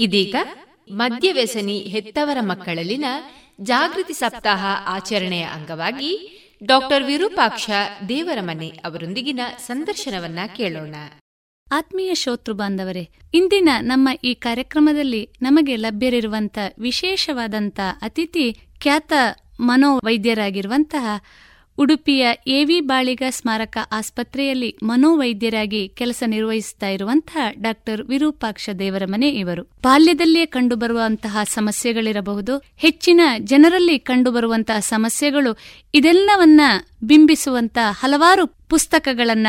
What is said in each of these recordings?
ಇದೀಗ ಮದ್ಯವ್ಯಸನಿ ಹೆತ್ತವರ ಮಕ್ಕಳಲ್ಲಿನ ಜಾಗೃತಿ ಸಪ್ತಾಹ ಆಚರಣೆಯ ಅಂಗವಾಗಿ ಡಾಕ್ಟರ್ ವಿರೂಪಾಕ್ಷ ದೇವರಮನೆ ಅವರೊಂದಿಗಿನ ಸಂದರ್ಶನವನ್ನ ಕೇಳೋಣ. ಆತ್ಮೀಯ ಶೋತೃ ಬಾಂಧವರೇ, ಇಂದಿನ ನಮ್ಮ ಈ ಕಾರ್ಯಕ್ರಮದಲ್ಲಿ ನಮಗೆ ಲಭ್ಯರಿರುವಂತ ವಿಶೇಷವಾದಂತಹ ಅತಿಥಿ ಖ್ಯಾತ ಮನೋವೈದ್ಯರಾಗಿರುವಂತಹ ಉಡುಪಿಯ ಎವಿ ಬಾಳಿಗ ಸ್ಮಾರಕ ಆಸ್ಪತ್ರೆಯಲ್ಲಿ ಮನೋವೈದ್ಯರಾಗಿ ಕೆಲಸ ನಿರ್ವಹಿಸುತ್ತಾ ಇರುವಂತಹ ಡಾಕ್ಟರ್ ವಿರೂಪಾಕ್ಷ ದೇವರಮನೆ ಇವರು. ಬಾಲ್ಯದಲ್ಲಿಯೇ ಕಂಡುಬರುವಂತಹ ಸಮಸ್ಯೆಗಳಿರಬಹುದು. ಹೆಚ್ಚಿನ ಜನರಲ್ಲಿ ಕಂಡುಬರುವಂತಹ ಸಮಸ್ಯೆಗಳು ಇದೆಲ್ಲವನ್ನ ಬಿಂಬಿಸುವಂತಹ ಹಲವಾರು ಪುಸ್ತಕಗಳನ್ನ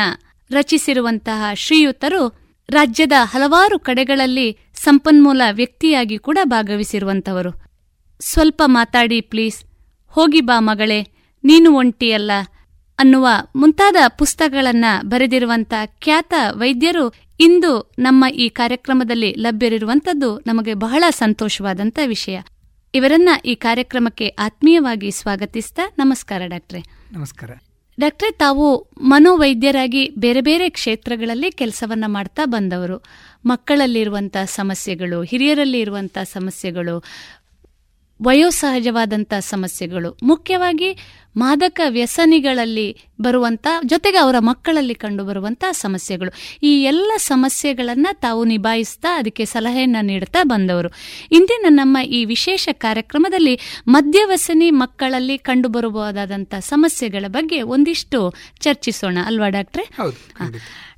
ರಚಿಸಿರುವಂತಹ ಶ್ರೀಯುತರು ರಾಜ್ಯದ ಹಲವಾರು ಕಡೆಗಳಲ್ಲಿ ಸಂಪನ್ಮೂಲ ವ್ಯಕ್ತಿಯಾಗಿ ಕೂಡ ಭಾಗವಹಿಸಿರುವಂತವರು ಸ್ವಲ್ಪ ಮಾತಾಡಿ ಪ್ಲೀಸ್. ಹೋಗಿ ಬಾ ಮಗಳೇ. ನೀನು ಒಂಟಿಯಲ್ಲ ಅನ್ನುವ ಮುಂತಾದ ಪುಸ್ತಕಗಳನ್ನ ಬರೆದಿರುವಂತ ಖ್ಯಾತ ವೈದ್ಯರು ಇಂದು ನಮ್ಮ ಈ ಕಾರ್ಯಕ್ರಮದಲ್ಲಿ ಲಭ್ಯವಿರುವಂತದ್ದು ನಮಗೆ ಬಹಳ ಸಂತೋಷವಾದಂತ ವಿಷಯ. ಇವರನ್ನ ಈ ಕಾರ್ಯಕ್ರಮಕ್ಕೆ ಆತ್ಮೀಯವಾಗಿ ಸ್ವಾಗತಿಸ್ತಾ ನಮಸ್ಕಾರ ಡಾಕ್ಟ್ರೆ. ನಮಸ್ಕಾರ. ಡಾಕ್ಟ್ರೆ ತಾವು ಮನೋವೈದ್ಯರಾಗಿ ಬೇರೆ ಬೇರೆ ಕ್ಷೇತ್ರಗಳಲ್ಲಿ ಕೆಲಸವನ್ನ ಮಾಡ್ತಾ ಬಂದವರು. ಮಕ್ಕಳಲ್ಲಿರುವಂತಹ ಸಮಸ್ಯೆಗಳು ಹಿರಿಯರಲ್ಲಿ ಇರುವಂತಹ ಸಮಸ್ಯೆಗಳು ವಯೋಸಹಜವಾದಂತಹ ಸಮಸ್ಯೆಗಳು ಮುಖ್ಯವಾಗಿ ಮಾದಕ ವ್ಯಸನಿಗಳಲ್ಲಿ ಬರುವಂತ ಜೊತೆಗೆ ಅವರ ಮಕ್ಕಳಲ್ಲಿ ಕಂಡುಬರುವಂತಹ ಸಮಸ್ಯೆಗಳು. ಈ ಎಲ್ಲ ಸಮಸ್ಯೆಗಳನ್ನ ತಾವು ನಿಭಾಯಿಸ್ತಾ ಅದಕ್ಕೆ ಸಲಹೆಯನ್ನ ನೀಡುತ್ತಾ ಬಂದವರು. ಇಂದಿನ ನಮ್ಮ ಈ ವಿಶೇಷ ಕಾರ್ಯಕ್ರಮದಲ್ಲಿ ಮದ್ಯವ್ಯಸನಿ ಮಕ್ಕಳಲ್ಲಿ ಕಂಡುಬರಬಹುದಾದಂಥ ಸಮಸ್ಯೆಗಳ ಬಗ್ಗೆ ಒಂದಿಷ್ಟು ಚರ್ಚಿಸೋಣ ಅಲ್ವಾ ಡಾಕ್ಟ್ರೆ?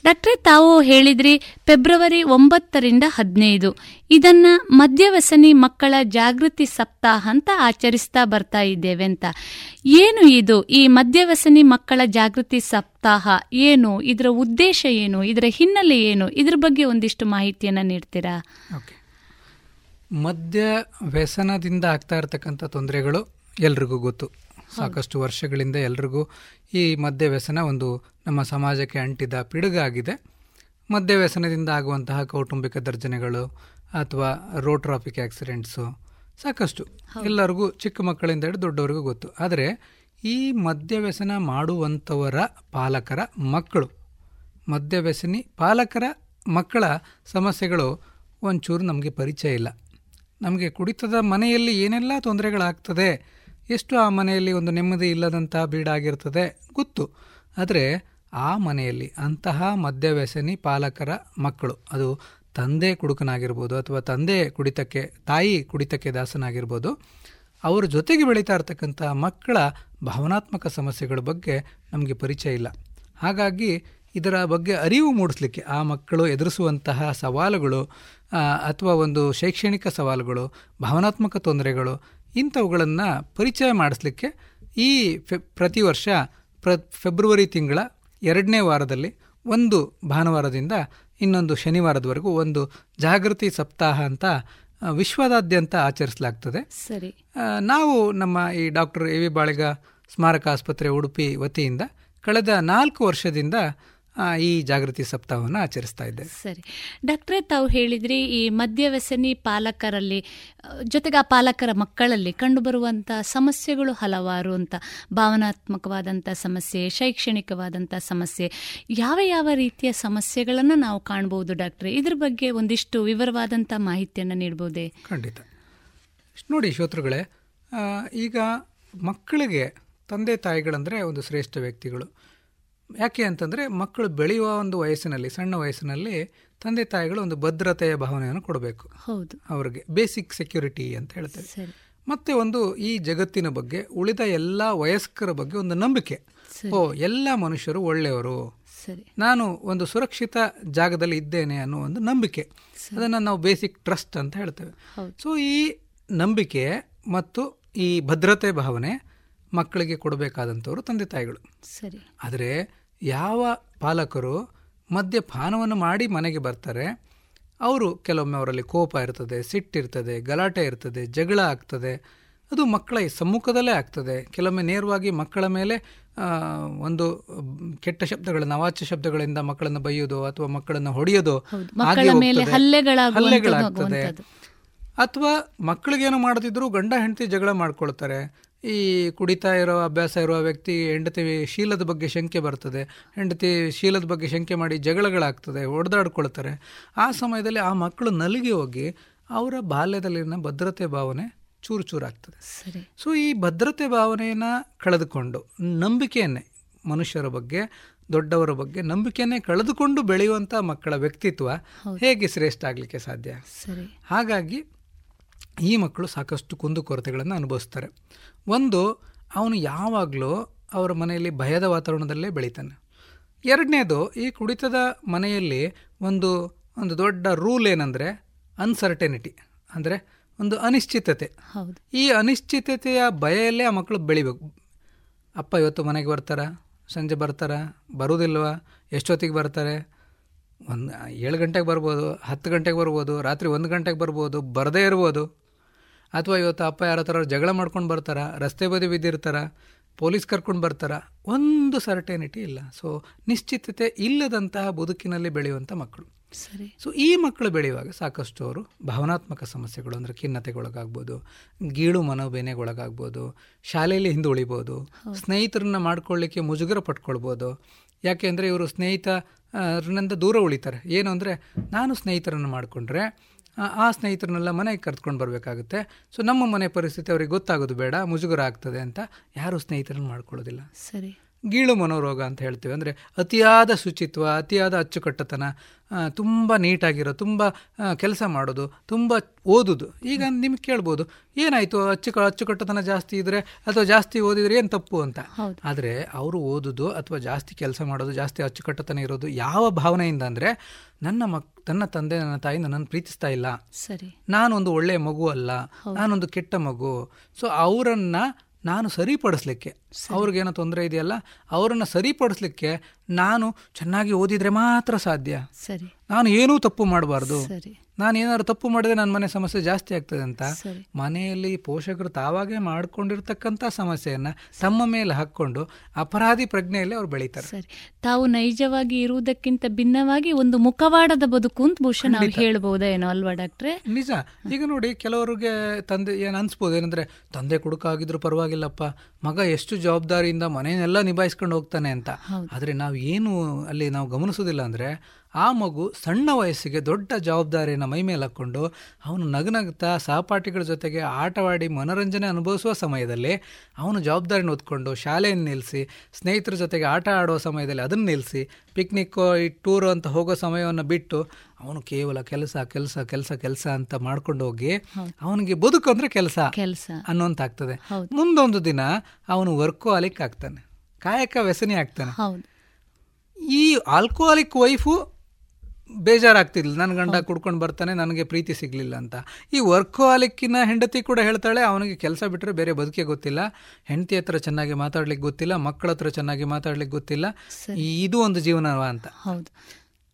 ಡಾಕ್ಟ್ರೆ ತಾವು ಹೇಳಿದ್ರಿ ಫೆಬ್ರವರಿ ಒಂಬತ್ತರಿಂದ ಹದಿನೈದು. ಇದನ್ನ ಮದ್ಯವ್ಯಸನಿ ಮಕ್ಕಳ ಜಾಗೃತಿ ಸಪ್ತಾಹ ಅಂತ ಆಚರಿಸ್ತಾ ಬರ್ತಾ ಇದ್ದೇವೆ ಅಂತ. ಏನು ಇದು? ಈ ಮದ್ಯವ್ಯಸನಿ ಮಕ್ಕಳ ಜಾಗೃತಿ ಸಪ್ತಾಹ ಏನು? ಇದರ ಉದ್ದೇಶ ಏನು? ಇದರ ಹಿನ್ನೆಲೆ ಏನು? ಇದ್ರ ಬಗ್ಗೆ ಒಂದಿಷ್ಟು ಮಾಹಿತಿಯನ್ನು ನೀಡ್ತೀರಾ? ಮದ್ಯ ವ್ಯಸನದಿಂದ ಆಗ್ತಾ ಇರತಕ್ಕಂಥ ತೊಂದರೆಗಳು ಎಲ್ರಿಗೂ ಗೊತ್ತು. ಸಾಕಷ್ಟು ವರ್ಷಗಳಿಂದ ಎಲ್ರಿಗೂ ಈ ಮದ್ಯ ವ್ಯಸನ ಒಂದು ನಮ್ಮ ಸಮಾಜಕ್ಕೆ ಅಂಟಿದ ಪಿಡುಗಾಗಿದೆ. ಮದ್ಯ ವ್ಯಸನದಿಂದ ಆಗುವಂತಹ ಕೌಟುಂಬಿಕ ದರ್ಜನೆಗಳು ಅಥವಾ ರೋಡ್ ಟ್ರಾಫಿಕ್ ಆಕ್ಸಿಡೆಂಟ್ಸು ಸಾಕಷ್ಟು. ಎಲ್ಲರಿಗೂ ಚಿಕ್ಕ ಮಕ್ಕಳಿಂದ ಹಿಡಿದು ದೊಡ್ಡವರಿಗೂ ಗೊತ್ತು. ಆದರೆ ಈ ಮದ್ಯವ್ಯಸನ ಮಾಡುವಂಥವರ ಪಾಲಕರ ಮಕ್ಕಳು. ಮದ್ಯವ್ಯಸನಿ ಪಾಲಕರ ಮಕ್ಕಳ ಸಮಸ್ಯೆಗಳು ಒಂಚೂರು ನಮಗೆ ಪರಿಚಯ ಇಲ್ಲ. ನಮಗೆ ಕುಡಿತದ ಮನೆಯಲ್ಲಿ ಏನೆಲ್ಲ ತೊಂದರೆಗಳಾಗ್ತದೆ ಎಷ್ಟು ಆ ಮನೆಯಲ್ಲಿ ಒಂದು ನೆಮ್ಮದಿ ಇಲ್ಲದಂಥ ಬೀಡಾಗಿರ್ತದೆ ಗೊತ್ತು. ಆದರೆ ಆ ಮನೆಯಲ್ಲಿ ಅಂತಹ ಮದ್ಯವ್ಯಸನಿ ಪಾಲಕರ ಮಕ್ಕಳು ಅದು ತಂದೆ ಕುಡುಕನಾಗಿರ್ಬೋದು ಅಥವಾ ತಂದೆ ಕುಡಿತಕ್ಕೆ, ತಾಯಿ ಕುಡಿತಕ್ಕೆ ದಾಸನಾಗಿರ್ಬೋದು, ಅವರ ಜೊತೆಗೆ ಬೆಳೀತಾ ಇರ್ತಕ್ಕಂಥ ಮಕ್ಕಳ ಭಾವನಾತ್ಮಕ ಸಮಸ್ಯೆಗಳ ಬಗ್ಗೆ ನಮಗೆ ಪರಿಚಯ ಇಲ್ಲ. ಹಾಗಾಗಿ ಇದರ ಬಗ್ಗೆ ಅರಿವು ಮೂಡಿಸ್ಲಿಕ್ಕೆ ಆ ಮಕ್ಕಳು ಎದುರಿಸುವಂತಹ ಸವಾಲುಗಳು ಅಥವಾ ಒಂದು ಶೈಕ್ಷಣಿಕ ಸವಾಲುಗಳು, ಭಾವನಾತ್ಮಕ ತೊಂದರೆಗಳು, ಇಂಥವುಗಳನ್ನು ಪರಿಚಯ ಮಾಡಿಸ್ಲಿಕ್ಕೆ ಈ ಫೆ, ಪ್ರತಿ ವರ್ಷ ಪ್ರ, ಫೆಬ್ರವರಿ ತಿಂಗಳ ಎರಡನೇ ವಾರದಲ್ಲಿ ಒಂದು ಭಾನುವಾರದಿಂದ ಇನ್ನೊಂದು ಶನಿವಾರದವರೆಗೂ ಒಂದು ಜಾಗೃತಿ ಸಪ್ತಾಹ ಅಂತ ವಿಶ್ವದಾದ್ಯಂತ ಆಚರಿಸಲಾಗ್ತದೆ. ಸರಿ. ನಾವು ನಮ್ಮ ಈ ಡಾಕ್ಟರ್ ಎ ವಿ ಬಾಳಿಗ ಸ್ಮಾರಕ ಆಸ್ಪತ್ರೆ ಉಡುಪಿ ವತಿಯಿಂದ ಕಳೆದ ನಾಲ್ಕು ವರ್ಷದಿಂದ ಈ ಜಾಗೃತಿ ಸಪ್ತಾಹವನ್ನು ಆಚರಿಸ್ತಾ ಇದ್ದೇವೆ ಸರಿ. ಡಾಕ್ಟ್ರೇ ತಾವು ಹೇಳಿದ್ರಿ ಈ ಮದ್ಯವ್ಯಸನಿ ಪಾಲಕರಲ್ಲಿ ಜೊತೆಗೆ ಆ ಪಾಲಕರ ಮಕ್ಕಳಲ್ಲಿ ಕಂಡುಬರುವಂಥ ಸಮಸ್ಯೆಗಳು ಹಲವಾರು ಅಂತ ಭಾವನಾತ್ಮಕವಾದಂಥ ಸಮಸ್ಯೆ ಶೈಕ್ಷಣಿಕವಾದಂಥ ಸಮಸ್ಯೆ ಯಾವ ಯಾವ ರೀತಿಯ ಸಮಸ್ಯೆಗಳನ್ನು ನಾವು ಕಾಣಬಹುದು ಡಾಕ್ಟ್ರೆ? ಇದ್ರ ಬಗ್ಗೆ ಒಂದಿಷ್ಟು ವಿವರವಾದಂಥ ಮಾಹಿತಿಯನ್ನು ನೀಡಬಹುದೇ ಖಂಡಿತ. ನೋಡಿ ಶ್ರೋತೃಗಳೇ ಈಗ ಮಕ್ಕಳಿಗೆ ತಂದೆ ತಾಯಿಗಳಂದರೆ ಒಂದು ಶ್ರೇಷ್ಠ ವ್ಯಕ್ತಿಗಳು. ಯಾಕೆ ಅಂತಂದರೆ ಮಕ್ಕಳು ಬೆಳೆಯುವ ಒಂದು ವಯಸ್ಸಿನಲ್ಲಿ ಸಣ್ಣ ವಯಸ್ಸಿನಲ್ಲಿ ತಂದೆ ತಾಯಿಗಳು ಒಂದು ಭದ್ರತೆಯ ಭಾವನೆಯನ್ನು ಕೊಡಬೇಕು. ಹೌದು. ಅವರಿಗೆ ಬೇಸಿಕ್ ಸೆಕ್ಯೂರಿಟಿ ಅಂತ ಹೇಳ್ತೇವೆ. ಮತ್ತೆ ಒಂದು ಈ ಜಗತ್ತಿನ ಬಗ್ಗೆ ಉಳಿದ ಎಲ್ಲ ವಯಸ್ಕರ ಬಗ್ಗೆ ಒಂದು ನಂಬಿಕೆ. ಓ ಎಲ್ಲ ಮನುಷ್ಯರು ಒಳ್ಳೆಯವರು. ನಾನು ಒಂದು ಸುರಕ್ಷಿತ ಜಾಗದಲ್ಲಿ ಇದ್ದೇನೆ ಅನ್ನೋ ಒಂದು ನಂಬಿಕೆ. ಅದನ್ನು ನಾವು ಬೇಸಿಕ್ ಟ್ರಸ್ಟ್ ಅಂತ ಹೇಳ್ತೇವೆ. ಸೊ ಈ ನಂಬಿಕೆ ಮತ್ತು ಈ ಭದ್ರತೆ ಭಾವನೆ ಮಕ್ಕಳಿಗೆ ಕೊಡಬೇಕಾದಂಥವ್ರು ತಂದೆ ತಾಯಿಗಳು. ಸರಿ. ಆದರೆ ಯಾವ ಪಾಲಕರು ಮದ್ಯಪಾನವನ್ನು ಮಾಡಿ ಮನೆಗೆ ಬರ್ತಾರೆ ಅವರು ಕೆಲವೊಮ್ಮೆ ಅವರಲ್ಲಿ ಕೋಪ ಇರ್ತದೆ ಸಿಟ್ಟಿರ್ತದೆ ಗಲಾಟೆ ಇರ್ತದೆ ಜಗಳ ಆಗ್ತದೆ ಅದು ಮಕ್ಕಳ ಸಮ್ಮುಖದಲ್ಲೇ ಆಗ್ತದೆ. ಕೆಲವೊಮ್ಮೆ ನೇರವಾಗಿ ಮಕ್ಕಳ ಮೇಲೆ ಒಂದು ಕೆಟ್ಟ ಶಬ್ದಗಳನ್ನು ಅವಾಚ್ಯ ಶಬ್ದಗಳಿಂದ ಮಕ್ಕಳನ್ನು ಬೈಯೋದು ಅಥವಾ ಮಕ್ಕಳನ್ನು ಹೊಡೆಯೋದು ಹಲ್ಲೆಗಳಾಗ್ತದೆ. ಅಥವಾ ಮಕ್ಕಳಿಗೇನು ಮಾಡದಿದ್ರು ಗಂಡ ಹೆಂಡತಿ ಜಗಳ ಮಾಡ್ಕೊಳ್ತಾರೆ. ಈ ಕುಡಿತಾ ಇರೋ ಅಭ್ಯಾಸ ಇರುವ ವ್ಯಕ್ತಿ ಹೆಂಡತಿ ಶೀಲದ ಬಗ್ಗೆ ಶಂಕೆ ಬರ್ತದೆ. ಹೆಂಡತಿ ಶೀಲದ ಬಗ್ಗೆ ಶಂಕೆ ಮಾಡಿ ಜಗಳಗಳಾಗ್ತದೆ ಹೊಡೆದಾಡ್ಕೊಳ್ತಾರೆ ಆ ಸಮಯದಲ್ಲಿ ಆ ಮಕ್ಕಳು ನಲಿಗೆ ಹೋಗಿ ಅವರ ಬಾಲ್ಯದಲ್ಲಿನ ಭದ್ರತೆ ಭಾವನೆ ಚೂರು ಚೂರಾಗ್ತದೆ ಸೊ ಈ ಭದ್ರತೆ ಭಾವನೆಯನ್ನು ಕಳೆದುಕೊಂಡು ನಂಬಿಕೆಯನ್ನೇ ಮನುಷ್ಯರ ಬಗ್ಗೆ ದೊಡ್ಡವರ ಬಗ್ಗೆ ನಂಬಿಕೆಯನ್ನೇ ಕಳೆದುಕೊಂಡು ಬೆಳೆಯುವಂಥ ಮಕ್ಕಳ ವ್ಯಕ್ತಿತ್ವ ಹೇಗೆ ಶ್ರೇಷ್ಠ ಆಗಲಿಕ್ಕೆ ಸಾಧ್ಯ? ಹಾಗಾಗಿ ಈ ಮಕ್ಕಳು ಸಾಕಷ್ಟು ಕುಂದುಕೊರತೆಗಳನ್ನು ಅನುಭವಿಸ್ತಾರೆ. ಒಂದು ಅವನು ಯಾವಾಗಲೂ ಅವರ ಮನೆಯಲ್ಲಿ ಭಯದ ವಾತಾವರಣದಲ್ಲೇ ಬೆಳೀತಾನೆ. ಎರಡನೇದು ಈ ಕುಡಿತದ ಮನೆಯಲ್ಲಿ ಒಂದು ಒಂದು ದೊಡ್ಡ ರೂಲ್ ಏನಂದರೆ ಅನ್ಸರ್ಟೆನಿಟಿ ಅಂದರೆ ಒಂದು ಅನಿಶ್ಚಿತತೆ. ಈ ಅನಿಶ್ಚಿತತೆಯ ಭಯಲ್ಲೇ ಆ ಮಕ್ಕಳು ಬೆಳಿಬೇಕು. ಅಪ್ಪ ಇವತ್ತು ಮನೆಗೆ ಬರ್ತಾರ? ಸಂಜೆ ಬರ್ತಾರ? ಬರೋದಿಲ್ವಾ? ಎಷ್ಟೊತ್ತಿಗೆ ಬರ್ತಾರೆ? ಒಂದು ಏಳು ಗಂಟೆಗೆ ಬರ್ಬೋದು ಹತ್ತು ಗಂಟೆಗೆ ಬರ್ಬೋದು ರಾತ್ರಿ ಒಂದು ಗಂಟೆಗೆ ಬರ್ಬೋದು ಬರದೇ ಇರ್ಬೋದು. ಅಥವಾ ಇವತ್ತು ಅಪ್ಪ ಯಾರ ಥರ ಜಗಳ ಮಾಡ್ಕೊಂಡು ಬರ್ತಾರ ರಸ್ತೆ ಬದಿ ಬಿದ್ದಿರ್ತಾರ ಪೊಲೀಸ್ ಕರ್ಕೊಂಡು ಬರ್ತಾರ ಒಂದು ಸರ್ಟೆನಿಟಿ ಇಲ್ಲ. ಸೊ ನಿಶ್ಚಿತತೆ ಇಲ್ಲದಂತಹ ಬದುಕಿನಲ್ಲಿ ಬೆಳೆಯುವಂಥ ಮಕ್ಕಳು. ಸರಿ. ಸೊ ಈ ಮಕ್ಕಳು ಬೆಳೆಯುವಾಗ ಸಾಕಷ್ಟು ಅವರು ಭಾವನಾತ್ಮಕ ಸಮಸ್ಯೆಗಳು ಅಂದರೆ ಖಿನ್ನತೆಗೊಳಗಾಗ್ಬೋದು ಗೀಳು ಮನೋಬೇನೆಗೊಳಗಾಗ್ಬೋದು ಶಾಲೆಯಲ್ಲಿ ಹಿಂದುಳಿಬೋದು ಸ್ನೇಹಿತರನ್ನ ಮಾಡ್ಕೊಳ್ಳಿಕ್ಕೆ ಮುಜುಗರ ಪಟ್ಕೊಳ್ಬೋದು. ಯಾಕೆ ಅಂದರೆ ಇವರು ಸ್ನೇಹಿತ ದೂರ ಉಳಿತಾರೆ. ಏನು ಅಂದರೆ ನಾನು ಸ್ನೇಹಿತರನ್ನು ಮಾಡಿಕೊಂಡ್ರೆ ಆ ಸ್ನೇಹಿತರನ್ನೆಲ್ಲ ಮನೆಗೆ ಕರ್ತ್ಕೊಂಡು ಬರಬೇಕಾಗುತ್ತೆ. ಸೊ ನಮ್ಮ ಮನೆ ಪರಿಸ್ಥಿತಿ ಅವ್ರಿಗೆ ಗೊತ್ತಾಗೋದು ಬೇಡ, ಮುಜುಗರ ಆಗ್ತದೆ ಅಂತ ಯಾರು ಸ್ನೇಹಿತರನ್ನು ಮಾಡ್ಕೊಳ್ಳೋದಿಲ್ಲ. ಸರಿ. ಗೀಳು ಮನೋರೋಗ ಅಂತ ಹೇಳ್ತೀವಿ. ಅಂದರೆ ಅತಿಯಾದ ಶುಚಿತ್ವ ಅತಿಯಾದ ಅಚ್ಚುಕಟ್ಟತನ ತುಂಬ ನೀಟಾಗಿರೋ ತುಂಬ ಕೆಲಸ ಮಾಡೋದು ತುಂಬ ಓದೋದು. ಈಗ ನಿಮ್ಗೆ ಕೇಳ್ಬೋದು ಏನಾಯಿತು? ಅಚ್ಚು ಅಚ್ಚುಕಟ್ಟತನ ಜಾಸ್ತಿ ಇದ್ದರೆ ಅಥವಾ ಜಾಸ್ತಿ ಓದಿದರೆ ಏನು ತಪ್ಪು ಅಂತ? ಆದರೆ ಅವರು ಓದೋದು ಅಥವಾ ಜಾಸ್ತಿ ಕೆಲಸ ಮಾಡೋದು ಜಾಸ್ತಿ ಅಚ್ಚುಕಟ್ಟತನ ಇರೋದು ಯಾವ ಭಾವನೆಯಿಂದ ಅಂದರೆ ನನ್ನ ಮಕ್ ನನ್ನ ತಂದೆ ನನ್ನ ತಾಯಿ ನನ್ನನ್ನು ಪ್ರೀತಿಸ್ತಾ ಇಲ್ಲ. ಸರಿ. ನಾನೊಂದು ಒಳ್ಳೆಯ ಮಗು ಅಲ್ಲ. ನಾನೊಂದು ಕೆಟ್ಟ ಮಗು. ಸೊ ಅವರನ್ನ ನಾನು ಸರಿಪಡಿಸ್ಲಿಕ್ಕೆ. ಅವ್ರಿಗೇನೋ ತೊಂದರೆ ಇದೆಯಲ್ಲ ಅವರನ್ನು ಸರಿಪಡಿಸ್ಲಿಕ್ಕೆ ನಾನು ಚೆನ್ನಾಗಿ ಓದಿದ್ರೆ ಮಾತ್ರ ಸಾಧ್ಯ. ಸರಿ. ನಾನು ಏನೂ ತಪ್ಪು ಮಾಡಬಾರ್ದು. ಸರಿ. ನಾನು ಏನಾದ್ರು ತಪ್ಪು ಮಾಡಿದ್ರೆ ನನ್ನ ಮನೆ ಸಮಸ್ಯೆ ಜಾಸ್ತಿ ಆಗ್ತದೆ ಅಂತ. ಮನೆಯಲ್ಲಿ ಪೋಷಕರು ತಾವಾಗೇ ಮಾಡ್ಕೊಂಡಿರ್ತಕ್ಕಂಥ ಸಮಸ್ಯೆಯನ್ನ ತಮ್ಮ ಮೇಲೆ ಹಾಕ್ಕೊಂಡು ಅಪರಾಧಿ ಪ್ರಜ್ಞೆಯಲ್ಲಿ ಅವ್ರು ಬೆಳೀತಾರೆ. ಸರಿ. ತಾವು ನೈಜವಾಗಿ ಇರುವುದಕ್ಕಿಂತ ಭಿನ್ನವಾಗಿ ಒಂದು ಮುಖವಾಡದ ಬದುಕು ಅಂತ ಬಹುಶಃ ನಾವು ಹೇಳ್ಬಹುದಾ ಏನೋ ಅಲ್ವಾ ಡಾಕ್ಟ್ರೆ? ನಿಜ. ಈಗ ನೋಡಿ ಕೆಲವರಿಗೆ ತಂದೆ ಏನು ಅನ್ಸ್ಬೋದು? ಏನಂದ್ರೆ ತಂದೆ ಕುಡುಕಾಗಿದ್ರು ಪರವಾಗಿಲ್ಲಪ್ಪ. ಮಗ ಎಷ್ಟು ಜವಾಬ್ದಾರಿಯಿಂದ ಮನೆಯನ್ನೆಲ್ಲ ನಿಭಾಯಿಸ್ಕೊಂಡು ಹೋಗ್ತಾನೆ ಅಂತ. ಆದರೆ ನಾವು ಏನು ಅಲ್ಲಿ ನಾವು ಗಮನಿಸೋದಿಲ್ಲ ಅಂದ್ರೆ ಆ ಮಗು ಸಣ್ಣ ವಯಸ್ಸಿಗೆ ದೊಡ್ಡ ಜವಾಬ್ದಾರಿಯನ್ನು ಮೈ ಮೇಲೆ ಹಾಕ್ಕೊಂಡು ಅವನು ನಗನಗ್ತಾ ಸಹಪಾಠಿಗಳ ಜೊತೆಗೆ ಆಟವಾಡಿ ಮನೋರಂಜನೆ ಅನುಭವಿಸುವ ಸಮಯದಲ್ಲಿ ಅವನು ಜವಾಬ್ದಾರಿನ ಹೊತ್ಕೊಂಡು ಶಾಲೆಯನ್ನು ನಿಲ್ಲಿಸಿ ಸ್ನೇಹಿತರ ಜೊತೆಗೆ ಆಟ ಆಡುವ ಸಮಯದಲ್ಲಿ ಅದನ್ನು ನಿಲ್ಲಿಸಿ ಪಿಕ್ನಿಕ್ಕು ಈ ಟೂರು ಅಂತ ಹೋಗೋ ಸಮಯವನ್ನು ಬಿಟ್ಟು ಅವನು ಕೇವಲ ಕೆಲಸ ಕೆಲಸ ಕೆಲಸ ಕೆಲಸ ಅಂತ ಮಾಡ್ಕೊಂಡು ಹೋಗಿ ಅವನಿಗೆ ಬದುಕು ಅಂದರೆ ಕೆಲಸ ಕೆಲಸ. ಅನ್ನೋಂತಾಗ್ತದೆ ಮುಂದೊಂದು ದಿನ ಅವನು ವರ್ಕೋಹಾಲಿಕ್ ಆಗ್ತಾನೆ. ಕಾಯಕ ವ್ಯಸನಿ ಆಗ್ತಾನೆ. ಈ ಆಲ್ಕೋಹಾಲಿಕ್ ವೈಫು ಬೇಜಾರಾಗ್ತಿಲ್ಲ ನನ್ನ ಗಂಡ ಕುಡ್ಕೊಂಡು ಬರ್ತಾನೆ ನನಗೆ ಪ್ರೀತಿ ಸಿಗಲಿಲ್ಲ ಅಂತ. ಈ ವರ್ಕೋಹಾಲಿಕ್ಕಿನ ಹೆಂಡತಿ ಕೂಡ ಹೇಳ್ತಾಳೆ ಅವನಿಗೆ ಕೆಲಸ ಬಿಟ್ಟರೆ ಬೇರೆ ಬದುಕೆ ಗೊತ್ತಿಲ್ಲ. ಹೆಂಡತಿ ಹತ್ರ ಚೆನ್ನಾಗಿ ಮಾತಾಡ್ಲಿಕ್ಕೆ ಗೊತ್ತಿಲ್ಲ ಮಕ್ಕಳ ಹತ್ರ ಚೆನ್ನಾಗಿ ಮಾತಾಡ್ಲಿಕ್ಕೆ ಗೊತ್ತಿಲ್ಲ. ಇದು ಒಂದು ಜೀವನವ ಅಂತ. ಹೌದು.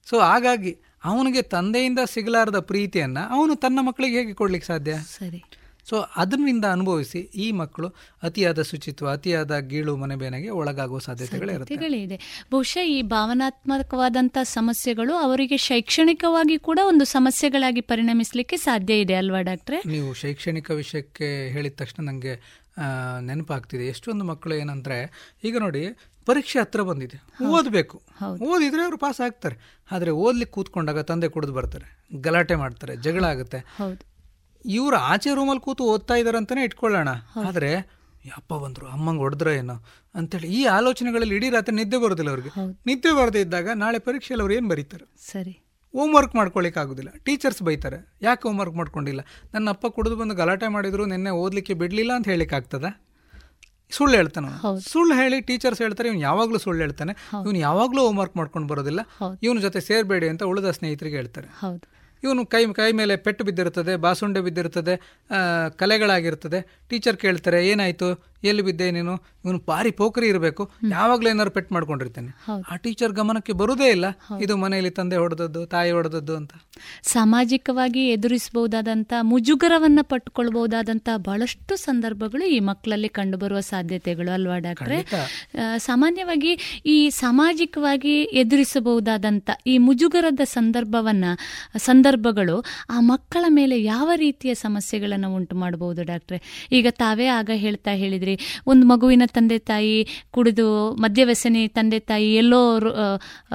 ಸೊ ಹಾಗಾಗಿ ಅವನಿಗೆ ತಂದೆಯಿಂದ ಸಿಗಲಾರದ ಪ್ರೀತಿಯನ್ನ ಅವನು ತನ್ನ ಮಕ್ಕಳಿಗೆ ಹೇಗೆ ಕೊಡ್ಲಿಕ್ಕೆ ಸಾಧ್ಯ? ಸರಿ. ಸೊ ಅದರಿಂದ ಅನುಭವಿಸಿ ಈ ಮಕ್ಕಳು ಅತಿಯಾದ ಶುಚಿತ್ವ ಅತಿಯಾದ ಗೀಳು ಮನೆಬೇನೆಗೆ ಒಳಗಾಗುವ ಸಾಧ್ಯತೆಗಳೇ ಇರುತ್ತೆ. ಸಾಧ್ಯತೆಗಳಿದೆ ಬಹುಶಃ ಈ ಭಾವನಾತ್ಮಕವಾದಂತ ಸಮಸ್ಯೆಗಳು ಅವರಿಗೆ ಶೈಕ್ಷಣಿಕವಾಗಿ ಕೂಡ ಒಂದು ಸಮಸ್ಯೆಗಳಾಗಿ ಪರಿಣಮಿಸಲಿಕ್ಕೆ ಸಾಧ್ಯ ಇದೆ ಅಲ್ವಾ ಡಾಕ್ಟ್ರೆ? ನೀವು ಶೈಕ್ಷಣಿಕ ವಿಷಯಕ್ಕೆ ಹೇಳಿದ ತಕ್ಷಣ ನನಗೆ ನೆನಪಾಗ್ತಿದೆ. ಎಷ್ಟೊಂದು ಮಕ್ಕಳು ಏನಂದ್ರೆ ಈಗ ನೋಡಿ ಪರೀಕ್ಷೆ ಹತ್ರ ಬಂದಿದೆ. ಓದಬೇಕು. ಓದಿದ್ರೆ ಅವರು ಪಾಸ್ ಆಗ್ತಾರೆ ಆದರೆ ಓದ್ಲಿಕ್ಕೆ ಕೂತ್ಕೊಂಡಾಗ ತಂದೆ ಕುಡಿದು ಬರ್ತಾರೆ. ಗಲಾಟೆ ಮಾಡ್ತಾರೆ. ಜಗಳ ಆಗುತ್ತೆ. ಹೌದು. ಇವ್ರು ಆಚೆ ರೂಮಲ್ಲಿ ಕೂತು ಓದ್ತಾ ಇದಾರೆ ಅಂತಾನೆ ಇಟ್ಕೊಳ್ಳೋಣ ಆದ್ರೆ ಅಪ್ಪ ಬಂದ್ರು ಅಮ್ಮಂಗೆ ಹೊಡೆದ್ರ ಏನೋ? ಅಂತೇಳಿ ಈ ಆಲೋಚನೆಗಳಲ್ಲಿ ಇಡೀ ರಾತ್ರಿ ನಿದ್ದೆ ಬರೋದಿಲ್ಲ ಅವ್ರಿಗೆ. ನಿದ್ದೆ ಬರದೇ ಇದ್ದಾಗ ನಾಳೆ ಪರೀಕ್ಷೆಯಲ್ಲಿ ಅವ್ರು ಏನು ಬರೀತಾರೆ? ಸರಿ. ಹೋಮ್ ವರ್ಕ್ ಮಾಡ್ಕೊಳಿಕ್ ಆಗುದಿಲ್ಲ. ಟೀಚರ್ಸ್ ಬೈತಾರೆ. ಯಾಕೆ ಹೋಮ್ ವರ್ಕ್ ಮಾಡ್ಕೊಂಡಿಲ್ಲ? ನನ್ನ ಅಪ್ಪ ಕುಡಿದು ಬಂದು ಗಲಾಟೆ ಮಾಡಿದ್ರು ನಿನ್ನೆ ಓದ್ಲಿಕ್ಕೆ ಬಿಡ್ಲಿಲ್ಲ ಅಂತ ಹೇಳಿಕ್ ಆಗ್ತದ? ಸುಳ್ಳು ಹೇಳ್ತಾನೆ. ಸುಳ್ಳು ಹೇಳಿ ಟೀಚರ್ಸ್ ಹೇಳ್ತಾರೆ ಇವ್ನು ಯಾವಾಗ್ಲೂ ಸುಳ್ಳು ಹೇಳ್ತಾನೆ. ಇವ್ನು ಯಾವಾಗ್ಲೂ ಹೋಮ್ ವರ್ಕ್ ಮಾಡ್ಕೊಂಡು ಬರೋದಿಲ್ಲ. ಇವನ ಜೊತೆ ಸೇರ್ಬೇಡಿ ಅಂತ ಉಳಿದ ಸ್ನೇಹಿತರಿಗೆ ಹೇಳ್ತಾರೆ. ಹೌದು. ಇವನು ಕೈ ಕೈ ಮೇಲೆ ಪೆಟ್ಟು ಬಿದ್ದಿರುತ್ತದೆ ಬಾಸುಂಡೆ ಬಿದ್ದಿರುತ್ತದೆ ಕಲೆಗಳಾಗಿರ್ತದೆ ಟೀಚರ್ ಕೇಳ್ತಾರೆ ಏನಾಯ್ತು? ಎಲ್ಲಿ ಬಿದ್ದೆ ನೀನು? ಇವನು ಪಾರಿ ಪೋಖರಿ ಇರಬೇಕು. ಯಾವಾಗಲೂ ಏನಾದ್ರು ಪೆಟ್ ಮಾಡ್ಕೊಂಡಿರ್ತಾನೆ. ಆ ಟೀಚರ್ ಗಮನಕ್ಕೆ ಬರುದೇ ಇಲ್ಲ. ಇದು ಮನೆಯಲ್ಲಿ ತಂದೆ ಹೊಡೆದದ್ದು ತಾಯಿ ಹೊಡೆದದ್ದು ಅಂತ. ಸಾಮಾಜಿಕವಾಗಿ ಎದುರಿಸಬಹುದಾದಂತ ಮುಜುಗರವನ್ನ ಪಟ್ಟುಕೊಳ್ಬಹುದಾದಂತ ಬಹಳಷ್ಟು ಸಂದರ್ಭಗಳು ಈ ಮಕ್ಕಳಲ್ಲಿ ಕಂಡುಬರುವ ಸಾಧ್ಯತೆಗಳು ಅಲ್ವಾ ಡಾಕ್ಟ್ರೆ? ಸಾಮಾನ್ಯವಾಗಿ ಈ ಸಾಮಾಜಿಕವಾಗಿ ಎದುರಿಸಬಹುದಾದಂತ ಈ ಮುಜುಗರದ ಸಂದರ್ಭವನ್ನ ಸಂದರ್ಭಗಳು ಆ ಮಕ್ಕಳ ಮೇಲೆ ಯಾವ ರೀತಿಯ ಸಮಸ್ಯೆಗಳನ್ನು ಉಂಟು ಮಾಡಬಹುದು ಡಾಕ್ಟ್ರೆ? ಈಗ ತಾವೇ ಆಗ ಹೇಳ್ತಾ ಹೇಳಿದ್ರಿ ಕೇಳಿದಿರಿ ಒಂದು ಮಗುವಿನ ತಂದೆ ತಾಯಿ ಕುಡಿದು ಮದ್ಯವ್ಯಸನಿ ತಂದೆ ತಾಯಿ ಎಲ್ಲೋ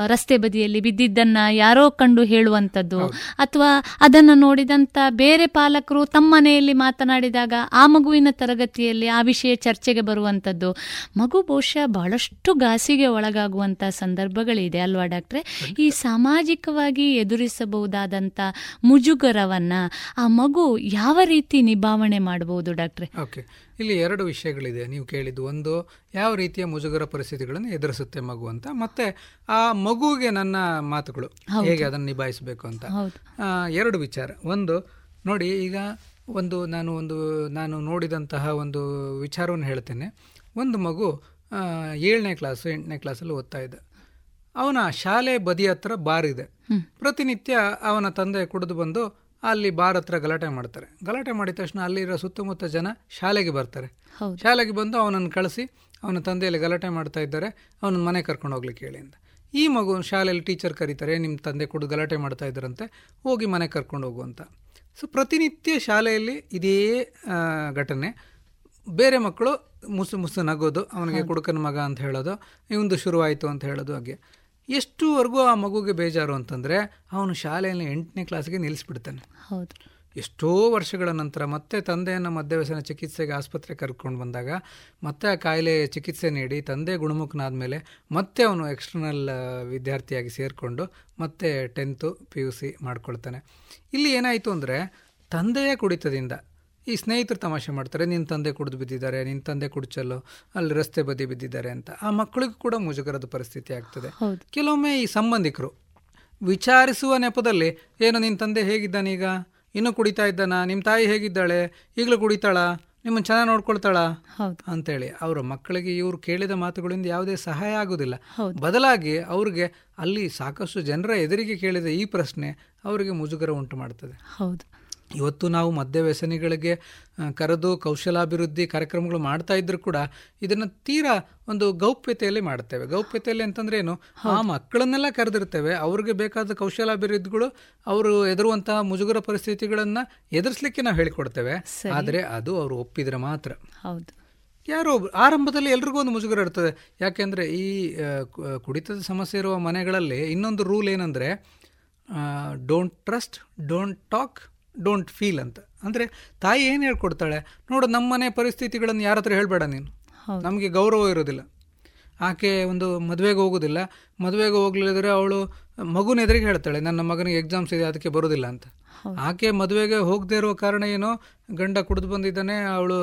ರಸ್ತೆ ಬದಿಯಲ್ಲಿ ಬಿದ್ದಿದ್ದನ್ನ ಯಾರೋ ಕಂಡು ಹೇಳುವಂಥದ್ದು. ಅಥವಾ ಅದನ್ನು ನೋಡಿದಂತ ಬೇರೆ ಪಾಲಕರು ತಮ್ಮ ಮನೆಯಲ್ಲಿ ಮಾತನಾಡಿದಾಗ ಆ ಮಗುವಿನ ತರಗತಿಯಲ್ಲಿ ಆ ವಿಷಯ ಚರ್ಚೆಗೆ ಬರುವಂಥದ್ದು. ಮಗು ಬಹುಶಃ ಬಹಳಷ್ಟು ಗಾಸಿಗೆ ಒಳಗಾಗುವಂಥ ಸಂದರ್ಭಗಳಿದೆ ಅಲ್ವಾ ಡಾಕ್ಟ್ರೆ? ಈ ಸಾಮಾಜಿಕವಾಗಿ ಎದುರಿಸಬಹುದಾದಂತ ಮುಜುಗರವನ್ನ ಆ ಮಗು ಯಾವ ರೀತಿ ನಿಭಾವಣೆ ಮಾಡಬಹುದು ಡಾಕ್ಟ್ರೆ? ಓಕೆ. ಇಲ್ಲಿ ಎರಡು ವಿಷಯಗಳಿದೆ ನೀವು ಕೇಳಿದ್ದು. ಒಂದು ಯಾವ ರೀತಿಯ ಮುಜುಗರ ಪರಿಸ್ಥಿತಿಗಳನ್ನು ಎದುರಿಸುತ್ತೆ ಮಗು ಅಂತ ಮತ್ತೆ ಆ ಮಗುವಿಗೆ ನನ್ನ ಮಾತುಗಳು ಹೇಗೆ ಅದನ್ನು ನಿಭಾಯಿಸಬೇಕು ಅಂತ. ಎರಡು ವಿಚಾರ. ಒಂದು ನೋಡಿ ಈಗ ಒಂದು ನಾನು ಒಂದು ನಾನು ನೋಡಿದಂತಹ ಒಂದು ವಿಚಾರವನ್ನು ಹೇಳ್ತೇನೆ. ಒಂದು ಮಗು ಏಳನೇ ಕ್ಲಾಸು ಎಂಟನೇ ಕ್ಲಾಸಲ್ಲಿ ಓದ್ತಾ ಇದ್ದ. ಅವನ ಶಾಲೆ ಬದಿ ಹತ್ರ ಬಾರ್ ಇದೆ ಪ್ರತಿನಿತ್ಯ ಅವನ ತಂದೆ ಕುಡಿದು ಬಂದು ಅಲ್ಲಿ ಬಾರ್ ಹತ್ರ ಗಲಾಟೆ ಮಾಡ್ತಾರೆ. ಗಲಾಟೆ ಮಾಡಿದ ತಕ್ಷಣ ಅಲ್ಲಿರೋ ಸುತ್ತಮುತ್ತ ಜನ ಶಾಲೆಗೆ ಬರ್ತಾರೆ. ಶಾಲೆಗೆ ಬಂದು ಅವನನ್ನು ಕಳಿಸಿ ಅವನ ತಂದೆಯಲ್ಲಿ ಗಲಾಟೆ ಮಾಡ್ತಾ ಇದ್ದಾರೆ ಅವನ ಮನೆ ಕರ್ಕೊಂಡು ಹೋಗ್ಲಿಕ್ಕೆ ಹೇಳಿ ಅಂತ. ಈ ಮಗು ಶಾಲೆಯಲ್ಲಿ ಟೀಚರ್ ಕರೀತಾರೆ ನಿಮ್ಮ ತಂದೆ ಕುಡಿದು ಗಲಾಟೆ ಮಾಡ್ತಾ ಇದ್ದಾರಂತೆ ಹೋಗಿ ಮನೆ ಕರ್ಕೊಂಡು ಹೋಗು ಅಂತ. ಸೊ ಪ್ರತಿನಿತ್ಯ ಶಾಲೆಯಲ್ಲಿ ಇದೇ ಘಟನೆ. ಬೇರೆ ಮಕ್ಕಳು ಮುಸು ಮುಸು ನಗೋದು ಅವನಿಗೆ ಕುಡುಕನ ಮಗ ಅಂತ ಹೇಳೋದು ಇವಂದು ಶುರುವಾಯಿತು ಅಂತ ಹೇಳೋದು ಹಾಗೆ. ಎಷ್ಟುವರೆಗೂ ಆ ಮಗುಗೆ ಬೇಜಾರು ಅಂತಂದರೆ ಅವನು ಶಾಲೆಯಲ್ಲಿ ಎಂಟನೇ ಕ್ಲಾಸ್ಗೆ ನಿಲ್ಲಿಸ್ಬಿಡ್ತಾನೆ. ಹೌದು. ಎಷ್ಟೋ ವರ್ಷಗಳ ನಂತರ ಮತ್ತೆ ತಂದೆಯನ್ನು ಮದ್ಯವ್ಯಸನ ಚಿಕಿತ್ಸೆಗೆ ಆಸ್ಪತ್ರೆ ಕರ್ಕೊಂಡು ಬಂದಾಗ ಮತ್ತೆ ಆ ಕಾಯಿಲೆ ಚಿಕಿತ್ಸೆ ನೀಡಿ ತಂದೆ ಗುಣಮುಖನಾದ ಮೇಲೆ ಮತ್ತೆ ಅವನು ಎಕ್ಸ್ಟರ್ನಲ್ ವಿದ್ಯಾರ್ಥಿಯಾಗಿ ಸೇರಿಕೊಂಡು ಮತ್ತೆ ಟೆಂತು ಪಿ ಯು ಸಿ ಮಾಡ್ಕೊಳ್ತಾನೆ. ಇಲ್ಲಿ ಏನಾಯಿತು ಅಂದರೆ ತಂದೆಯ ಕುಡಿತದಿಂದ ಈ ಸ್ನೇಹಿತರು ತಮಾಷೆ ಮಾಡ್ತಾರೆ ನಿನ್ನ ತಂದೆ ಕುಡಿದು ಬಿದ್ದಿದ್ದಾರೆ ನಿನ್ನ ತಂದೆ ಕುಡ್ಚಲು ಅಲ್ಲಿ ರಸ್ತೆ ಬದಿ ಬಿದ್ದಿದ್ದಾರೆ ಅಂತ. ಆ ಮಕ್ಕಳಿಗೂ ಕೂಡ ಮುಜುಗರದ ಪರಿಸ್ಥಿತಿ ಆಗ್ತದೆ. ಕೆಲವೊಮ್ಮೆ ಈ ಸಂಬಂಧಿಕರು ವಿಚಾರಿಸುವ ನೆಪದಲ್ಲಿ ಏನು ನಿನ್ನ ತಂದೆ ಹೇಗಿದ್ದಾನೀಗ ಇನ್ನೂ ಕುಡಿತಾ ಇದ್ದಾನ? ನಿಮ್ಮ ತಾಯಿ ಹೇಗಿದ್ದಾಳೆ? ಈಗಲೂ ಕುಡಿತಾಳ? ನಿಮ್ಮನ್ನು ಚೆನ್ನಾಗಿ ನೋಡ್ಕೊಳ್ತಾಳ? ಅಂತೇಳಿ ಅವರ ಮಕ್ಕಳಿಗೆ ಇವರು ಕೇಳಿದ ಮಾತುಗಳಿಂದ ಯಾವುದೇ ಸಹಾಯ ಆಗೋದಿಲ್ಲ. ಬದಲಾಗಿ ಅವ್ರಿಗೆ ಅಲ್ಲಿ ಸಾಕಷ್ಟು ಜನರ ಎದುರಿಗೆ ಕೇಳಿದ ಈ ಪ್ರಶ್ನೆ ಅವರಿಗೆ ಮುಜುಗರ ಉಂಟು ಮಾಡ್ತದೆ. ಹೌದು. ಇವತ್ತು ನಾವು ಮದ್ಯ ವ್ಯಸನಿಗಳಿಗೆ ಕರೆದು ಕೌಶಲಾಭಿವೃದ್ಧಿ ಕಾರ್ಯಕ್ರಮಗಳು ಮಾಡ್ತಾ ಇದ್ರು ಕೂಡ ಇದನ್ನು ತೀರಾ ಒಂದು ಗೌಪ್ಯತೆಯಲ್ಲಿ ಮಾಡ್ತೇವೆ ಗೌಪ್ಯತೆಯಲ್ಲಿ ಅಂತಂದ್ರೆ ಏನು? ಆ ಮಕ್ಕಳನ್ನೆಲ್ಲ ಕರೆದಿರ್ತೇವೆ ಅವ್ರಿಗೆ ಬೇಕಾದ ಕೌಶಲಾಭಿವೃದ್ಧಿಗಳು ಅವರು ಎದುರುವಂತಹ ಮುಜುಗರ ಪರಿಸ್ಥಿತಿಗಳನ್ನು ಎದುರಿಸಲಿಕ್ಕೆ ನಾವು ಹೇಳಿಕೊಡ್ತೇವೆ. ಆದರೆ ಅದು ಅವರು ಒಪ್ಪಿದ್ರೆ ಮಾತ್ರ. ಹೌದು. ಯಾರೋ ಆರಂಭದಲ್ಲಿ ಎಲ್ರಿಗೂ ಒಂದು ಮುಜುಗರ ಇರ್ತದೆ. ಯಾಕೆಂದ್ರೆ ಈ ಕುಡಿತದ ಸಮಸ್ಯೆ ಇರುವ ಮನೆಗಳಲ್ಲಿ ಇನ್ನೊಂದು ರೂಲ್ ಏನಂದ್ರೆ don't trust don't talk don't feel ಅಂತ. ಅಂದರೆ ತಾಯಿ ಏನು ಹೇಳ್ಕೊಡ್ತಾಳೆ? ನೋಡು ನಮ್ಮ ಮನೆ ಪರಿಸ್ಥಿತಿಗಳನ್ನು ಯಾರ ಹತ್ರ ಹೇಳಬೇಡ ನೀನು. ನಮಗೆ ಗೌರವ ಇರೋದಿಲ್ಲ. ಆಕೆ ಒಂದು ಮದುವೆಗೆ ಹೋಗೋದಿಲ್ಲ. ಮದುವೆಗೆ ಹೋಗ್ಲಿದ್ರೆ ಅವಳು ಮಗುನ ಎದುರಿಗೆ ಹೇಳ್ತಾಳೆ ನನ್ನ ಮಗನಿಗೆ ಎಕ್ಸಾಮ್ಸ್ ಇದೆ ಅದಕ್ಕೆ ಬರೋದಿಲ್ಲ ಅಂತ. ಆಕೆ ಮದುವೆಗೆ ಹೋಗದೇ ಇರುವ ಕಾರಣ ಏನೋ? ಗಂಡ ಕುಡಿದು ಬಂದಿದ್ದಾನೆ ಅವಳು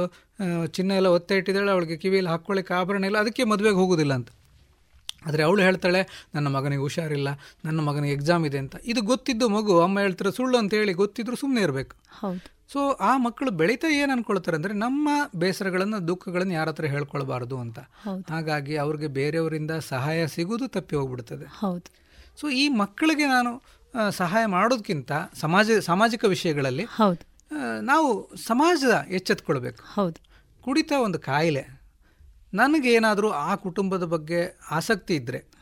ಚಿನ್ನ ಎಲ್ಲ ಒತ್ತೆ ಇಟ್ಟಿದ್ದಾಳೆ ಅವಳಿಗೆ ಕಿವಿಯಲ್ಲಿ ಹಾಕ್ಕೊಳ್ಳಿಕ್ಕೆ ಆಭರಣ ಇಲ್ಲ ಅದಕ್ಕೆ ಮದುವೆಗೆ ಹೋಗೋದಿಲ್ಲ ಅಂತ. ಆದರೆ ಅವಳು ಹೇಳ್ತಾಳೆ ನನ್ನ ಮಗನಿಗೆ ಹುಷಾರಿಲ್ಲ ನನ್ನ ಮಗನಿಗೆ ಎಕ್ಸಾಮ್ ಇದೆ ಅಂತ. ಇದು ಗೊತ್ತಿದ್ದು ಮಗು ಅಮ್ಮ ಹೇಳ್ತಾರೆ ಸುಳ್ಳು ಅಂತ ಹೇಳಿ ಗೊತ್ತಿದ್ರು ಸುಮ್ಮನೆ ಇರಬೇಕು. ಸೊ ಆ ಮಕ್ಕಳು ಬೆಳೀತಾ ಏನು ಅನ್ಕೊಳ್ತಾರೆ ಅಂದರೆ ನಮ್ಮ ಬೇಸರಗಳನ್ನು ದುಃಖಗಳನ್ನು ಯಾರ ಹತ್ರ ಹೇಳ್ಕೊಳ್ಬಾರ್ದು ಅಂತ. ಹಾಗಾಗಿ ಅವ್ರಿಗೆ ಬೇರೆಯವರಿಂದ ಸಹಾಯ ಸಿಗುವುದು ತಪ್ಪಿ ಹೋಗ್ಬಿಡ್ತದೆ. ಹೌದು. ಸೊ ಈ ಮಕ್ಕಳಿಗೆ ನಾನು ಸಹಾಯ ಮಾಡೋದಕ್ಕಿಂತ ಸಮಾಜ ಸಾಮಾಜಿಕ ವಿಷಯಗಳಲ್ಲಿ ನಾವು ಸಮಾಜದ ಎಚ್ಚೆತ್ಕೊಳ್ಬೇಕು. ಹೌದು. ಕುಡಿತ ಒಂದು ಕಾಯಿಲೆ ನನಗೇನಾದರೂ ಆ ಕುಟುಂಬದ ಬಗ್ಗೆ ಆಸಕ್ತಿ ಇದ್ದರೆ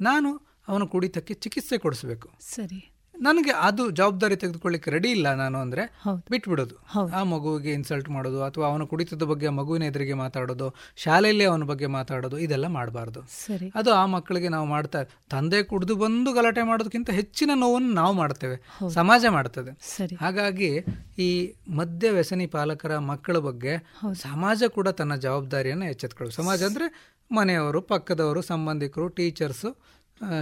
ನಾನು ಅವನ ಕುಡಿತಕ್ಕೆ ಚಿಕಿತ್ಸೆ ಕೊಡಿಸ್ಬೇಕು. ಸರಿ. ನನಗೆ ಅದು ಜವಾಬ್ದಾರಿ ತೆಗೆದುಕೊಳ್ಳಿಕ್ಕೆ ರೆಡಿ ಇಲ್ಲ ನಾನು ಅಂದ್ರೆ ಬಿಟ್ಬಿಡೋದು. ಆ ಮಗುವಿಗೆ ಇನ್ಸಲ್ಟ್ ಮಾಡೋದು ಅಥವಾ ಅವನು ಕುಡಿತದ ಬಗ್ಗೆ ಮಗುವಿನ ಎದುರಿಗೆ ಮಾತಾಡೋದು ಶಾಲೆಯಲ್ಲಿ ಅವನ ಬಗ್ಗೆ ಮಾತಾಡೋದು ಇದೆಲ್ಲ ಮಾಡಬಾರ್ದು. ಅದು ಆ ಮಕ್ಕಳಿಗೆ ನಾವು ಮಾಡ್ತಾ ತಂದೆ ಕುಡಿದು ಬಂದು ಗಲಾಟೆ ಮಾಡೋದಕ್ಕಿಂತ ಹೆಚ್ಚಿನ ನೋವನ್ನು ನಾವು ಮಾಡ್ತೇವೆ. ಸಮಾಜ ಮಾಡ್ತದೆ. ಹಾಗಾಗಿ ಈ ಮದ್ಯ ವ್ಯಸನಿ ಪಾಲಕರ ಮಕ್ಕಳ ಬಗ್ಗೆ ಸಮಾಜ ಕೂಡ ತನ್ನ ಜವಾಬ್ದಾರಿಯನ್ನು ಎಚ್ಚೆತ್ಕೊಳ್ಳೋದು ಸಮಾಜ ಅಂದ್ರೆ ಮನೆಯವರು ಪಕ್ಕದವರು ಸಂಬಂಧಿಕರು ಟೀಚರ್ಸು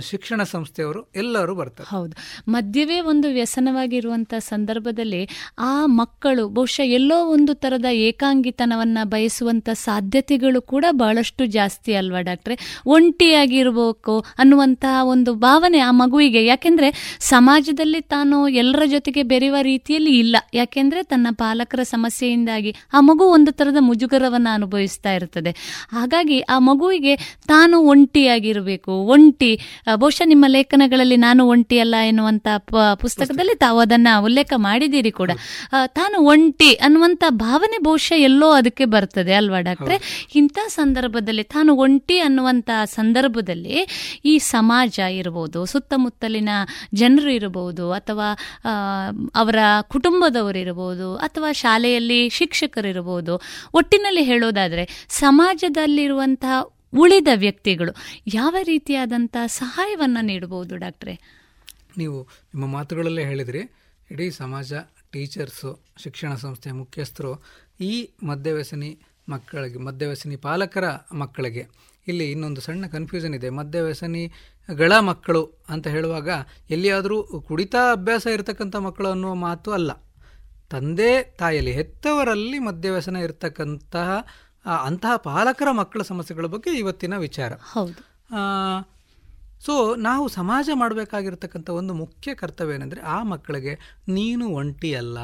ಶಿಕ್ಷಣ ಸಂಸ್ಥೆಯವರು ಎಲ್ಲರೂ ಬರ್ತಾರೆ. ಹೌದು. ಮಧ್ಯವೇ ಒಂದು ವ್ಯಸನವಾಗಿರುವಂತ ಸಂದರ್ಭದಲ್ಲಿ ಆ ಮಕ್ಕಳು ಬಹುಶಃ ಎಲ್ಲೋ ಒಂದು ತರದ ಏಕಾಂಗಿತನವನ್ನು ಬಯಸುವಂತ ಸಾಧ್ಯತೆಗಳು ಕೂಡ ಬಹಳಷ್ಟು ಜಾಸ್ತಿ ಅಲ್ವಾ ಡಾಕ್ಟ್ರೆ? ಒಂಟಿಯಾಗಿರ್ಬೇಕು ಅನ್ನುವಂತಹ ಒಂದು ಭಾವನೆ ಆ ಮಗುವಿಗೆ. ಯಾಕೆಂದ್ರೆ ಸಮಾಜದಲ್ಲಿ ತಾನು ಎಲ್ಲರ ಜೊತೆಗೆ ಬೆರೆಯುವ ರೀತಿಯಲ್ಲಿ ಇಲ್ಲ. ಯಾಕೆಂದ್ರೆ ತನ್ನ ಪಾಲಕರ ಸಮಸ್ಯೆಯಿಂದಾಗಿ ಆ ಮಗು ಒಂದು ತರದ ಮುಜುಗರವನ್ನು ಅನುಭವಿಸ್ತಾ ಇರ್ತದೆ. ಹಾಗಾಗಿ ಆ ಮಗುವಿಗೆ ತಾನು ಒಂಟಿಯಾಗಿರಬೇಕು, ಒಂಟಿ ಬಹುಶಃ ನಿಮ್ಮ ಲೇಖನಗಳಲ್ಲಿ ನಾನು ಒಂಟಿ ಅಲ್ಲ ಎನ್ನುವಂತ ಪುಸ್ತಕದಲ್ಲಿ ತಾವು ಅದನ್ನ ಉಲ್ಲೇಖ ಮಾಡಿದ್ದೀರಿ ಕೂಡ. ತಾನು ಒಂಟಿ ಅನ್ನುವಂತ ಭಾವನೆ ಬಹುಶಃ ಎಲ್ಲೋ ಅದಕ್ಕೆ ಬರ್ತದೆ ಅಲ್ವಾ ಡಾಕ್ಟ್ರೆ? ಇಂಥ ಸಂದರ್ಭದಲ್ಲಿ ತಾನು ಒಂಟಿ ಅನ್ನುವಂತ ಸಂದರ್ಭದಲ್ಲಿ ಈ ಸಮಾಜ ಇರಬಹುದು ಸುತ್ತಮುತ್ತಲಿನ ಜನರು ಇರಬಹುದು ಅಥವಾ ಅವರ ಕುಟುಂಬದವರು ಇರಬಹುದು ಅಥವಾ ಶಾಲೆಯಲ್ಲಿ ಶಿಕ್ಷಕರಿರಬಹುದು ಒಟ್ಟಿನಲ್ಲಿ ಹೇಳೋದಾದ್ರೆ ಸಮಾಜದಲ್ಲಿರುವಂತಹ ಉಳಿದ ವ್ಯಕ್ತಿಗಳು ಯಾವ ರೀತಿಯಾದಂಥ ಸಹಾಯವನ್ನು ನೀಡಬಹುದು ಡಾಕ್ಟ್ರೆ? ನೀವು ನಿಮ್ಮ ಮಾತುಗಳಲ್ಲೇ ಹೇಳಿದ್ರಿ, ಇಡೀ ಸಮಾಜ, ಟೀಚರ್ಸು, ಶಿಕ್ಷಣ ಸಂಸ್ಥೆ ಮುಖ್ಯಸ್ಥರು, ಈ ಮದ್ಯವ್ಯಸನಿ ಮಕ್ಕಳಿಗೆ, ಮದ್ಯವ್ಯಸನಿ ಪಾಲಕರ ಮಕ್ಕಳಿಗೆ. ಇಲ್ಲಿ ಇನ್ನೊಂದು ಸಣ್ಣ ಕನ್ಫ್ಯೂಷನ್ ಇದೆ. ಮದ್ಯವ್ಯಸನಿಗಳ ಮಕ್ಕಳು ಅಂತ ಹೇಳುವಾಗ ಎಲ್ಲಿಯಾದರೂ ಕುಡಿತಾ ಅಭ್ಯಾಸ ಇರತಕ್ಕಂಥ ಮಕ್ಕಳು ಅನ್ನುವ ಮಾತು ಅಲ್ಲ. ತಂದೆ, ತಾಯಿಯಲ್ಲಿ, ಹೆತ್ತವರಲ್ಲಿ ಮದ್ಯವ್ಯಸನ ಇರತಕ್ಕಂತಹ ಅಂತಹ ಪಾಲಕರ ಮಕ್ಕಳ ಸಮಸ್ಯೆಗಳ ಬಗ್ಗೆ ಇವತ್ತಿನ ವಿಚಾರ. ಹೌದು. ಸೊ ನಾವು ಸಮಾಜ ಮಾಡಬೇಕಾಗಿರ್ತಕ್ಕಂಥ ಒಂದು ಮುಖ್ಯ ಕರ್ತವ್ಯ ಏನಂದರೆ ಆ ಮಕ್ಕಳಿಗೆ ನೀನು ಒಂಟಿ ಅಲ್ಲ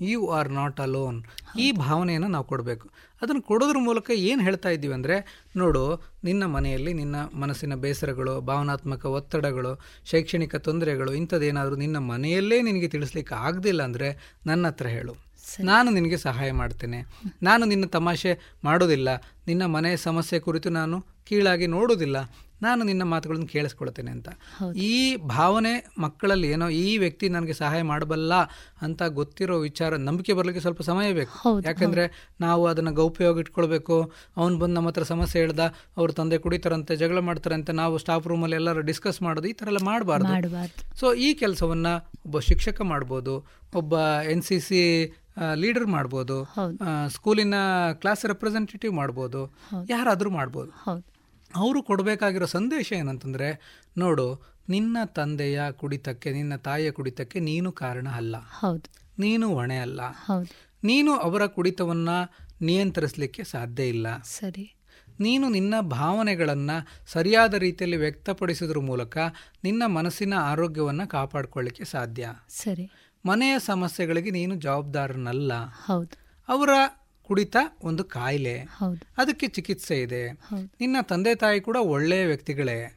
ಯು ಆರ್ ನಾಟ್ ಅಲೋನ್ ಈ ಭಾವನೆಯನ್ನು ನಾವು ಕೊಡಬೇಕು. ಅದನ್ನು ಕೊಡೋದ್ರ ಮೂಲಕ ಏನು ಹೇಳ್ತಾ ಇದ್ದೀವಿ ಅಂದರೆ ನೋಡು ನಿನ್ನ ಮನೆಯಲ್ಲಿ ನಿನ್ನ ಮನಸ್ಸಿನ ಬೇಸರಗಳು ಭಾವನಾತ್ಮಕ ಒತ್ತಡಗಳು ಶೈಕ್ಷಣಿಕ ತೊಂದರೆಗಳು ಇಂಥದ್ದೇನಾದರೂ ನಿನ್ನ ಮನೆಯಲ್ಲೇ ನಿನಗೆ ತಿಳಿಸ್ಲಿಕ್ಕೆ ಆಗದಿಲ್ಲ ಅಂದರೆ ನನ್ನ ಹತ್ರ ಹೇಳು. ನಾನು ನಿನಗೆ ಸಹಾಯ ಮಾಡ್ತೇನೆ. ನಾನು ನಿನ್ನ ತಮಾಷೆ ಮಾಡೋದಿಲ್ಲ. ನಿನ್ನ ಮನೆ ಸಮಸ್ಯೆ ಕುರಿತು ನಾನು ಕೀಳಾಗಿ ನೋಡೋದಿಲ್ಲ ನಾನು ನಿನ್ನ ಮಾತುಗಳನ್ನು ಕೇಳಿಸ್ಕೊಳ್ತೇನೆ ಅಂತ. ಈ ಭಾವನೆ ಮಕ್ಕಳಲ್ಲಿ ಏನೋ ಈ ವ್ಯಕ್ತಿ ನನಗೆ ಸಹಾಯ ಮಾಡಬಲ್ಲ ಅಂತ ಗೊತ್ತಿರೋ ವಿಚಾರ ನಂಬಿಕೆ ಬರಲಿಕ್ಕೆ ಸ್ವಲ್ಪ ಸಮಯ ಬೇಕು. ಯಾಕಂದ್ರೆ ನಾವು ಅದನ್ನ ಗೌಪ್ಯವಾಗಿ ಇಟ್ಕೊಳ್ಬೇಕು. ಅವ್ನು ಬಂದು ನಮ್ಮ ಹತ್ರ ಸಮಸ್ಯೆ ಹೇಳ್ದ ಅವ್ರ ತಂದೆ ಕುಡಿತಾರಂತೆ ಜಗಳ ಮಾಡ್ತಾರಂತೆ ನಾವು ಸ್ಟಾಫ್ ರೂಮಲ್ಲಿ ಎಲ್ಲರೂ ಡಿಸ್ಕಸ್ ಮಾಡೋದು ಈ ಥರ ಎಲ್ಲ ಮಾಡಬಾರ್ದು. ಸೊ ಈ ಕೆಲಸವನ್ನ ಒಬ್ಬ ಶಿಕ್ಷಕ ಮಾಡ್ಬೋದು ಒಬ್ಬ ಎನ್ ಸಿ ಸಿ ಲೀಡರ್ ಮಾಡ್ಬೋದು. ಸ್ಕೂಲಿನ ಕ್ಲಾಸ್ ರೆಪ್ರೆಸೆಂಟೇಟಿವ್ ಮಾಡ್ಬೋದು. ಯಾರಾದರೂ ಮಾಡ್ಬೋದು. ಅವರು ಕೊಡಬೇಕಾಗಿರೋ ಸಂದೇಶ ಏನಂತಂದ್ರೆ ನೋಡು ನಿನ್ನ ತಂದೆಯ ಕುಡಿತಕ್ಕೆ ನಿನ್ನ ತಾಯಿಯ ಕುಡಿತಕ್ಕೆ ನೀನು ಕಾರಣ ಅಲ್ಲ. ನೀನು ಹೊಣೆ ಅಲ್ಲ. ನೀನು ಅವರ ಕುಡಿತವನ್ನ ನಿಯಂತ್ರಿಸಲಿಕ್ಕೆ ಸಾಧ್ಯ ಇಲ್ಲ. ಸರಿ. ನೀನು ನಿನ್ನ ಭಾವನೆಗಳನ್ನ ಸರಿಯಾದ ರೀತಿಯಲ್ಲಿ ವ್ಯಕ್ತಪಡಿಸಿದ್ರ ಮೂಲಕ ನಿನ್ನ ಮನಸ್ಸಿನ ಆರೋಗ್ಯವನ್ನ ಕಾಪಾಡ್ಕೊಳ್ಳಿಕ್ಕೆ ಸಾಧ್ಯ. ಸರಿ. ಮನೆಯ ಸಮಸ್ಯೆಗಳಿಗೆ ನೀನು ಜವಾಬ್ದಾರನಲ್ಲ. ಹೌದು. ಅವರ ಕುಡಿತ ಒಂದು ಕಾಯಿಲೆ. ಅದಕ್ಕೆ ಚಿಕಿತ್ಸೆ ಇದೆ. ನಿನ್ನ ತಂದೆ ತಾಯಿ ಕೂಡ ಒಳ್ಳೆಯ ವ್ಯಕ್ತಿಗಳೇ.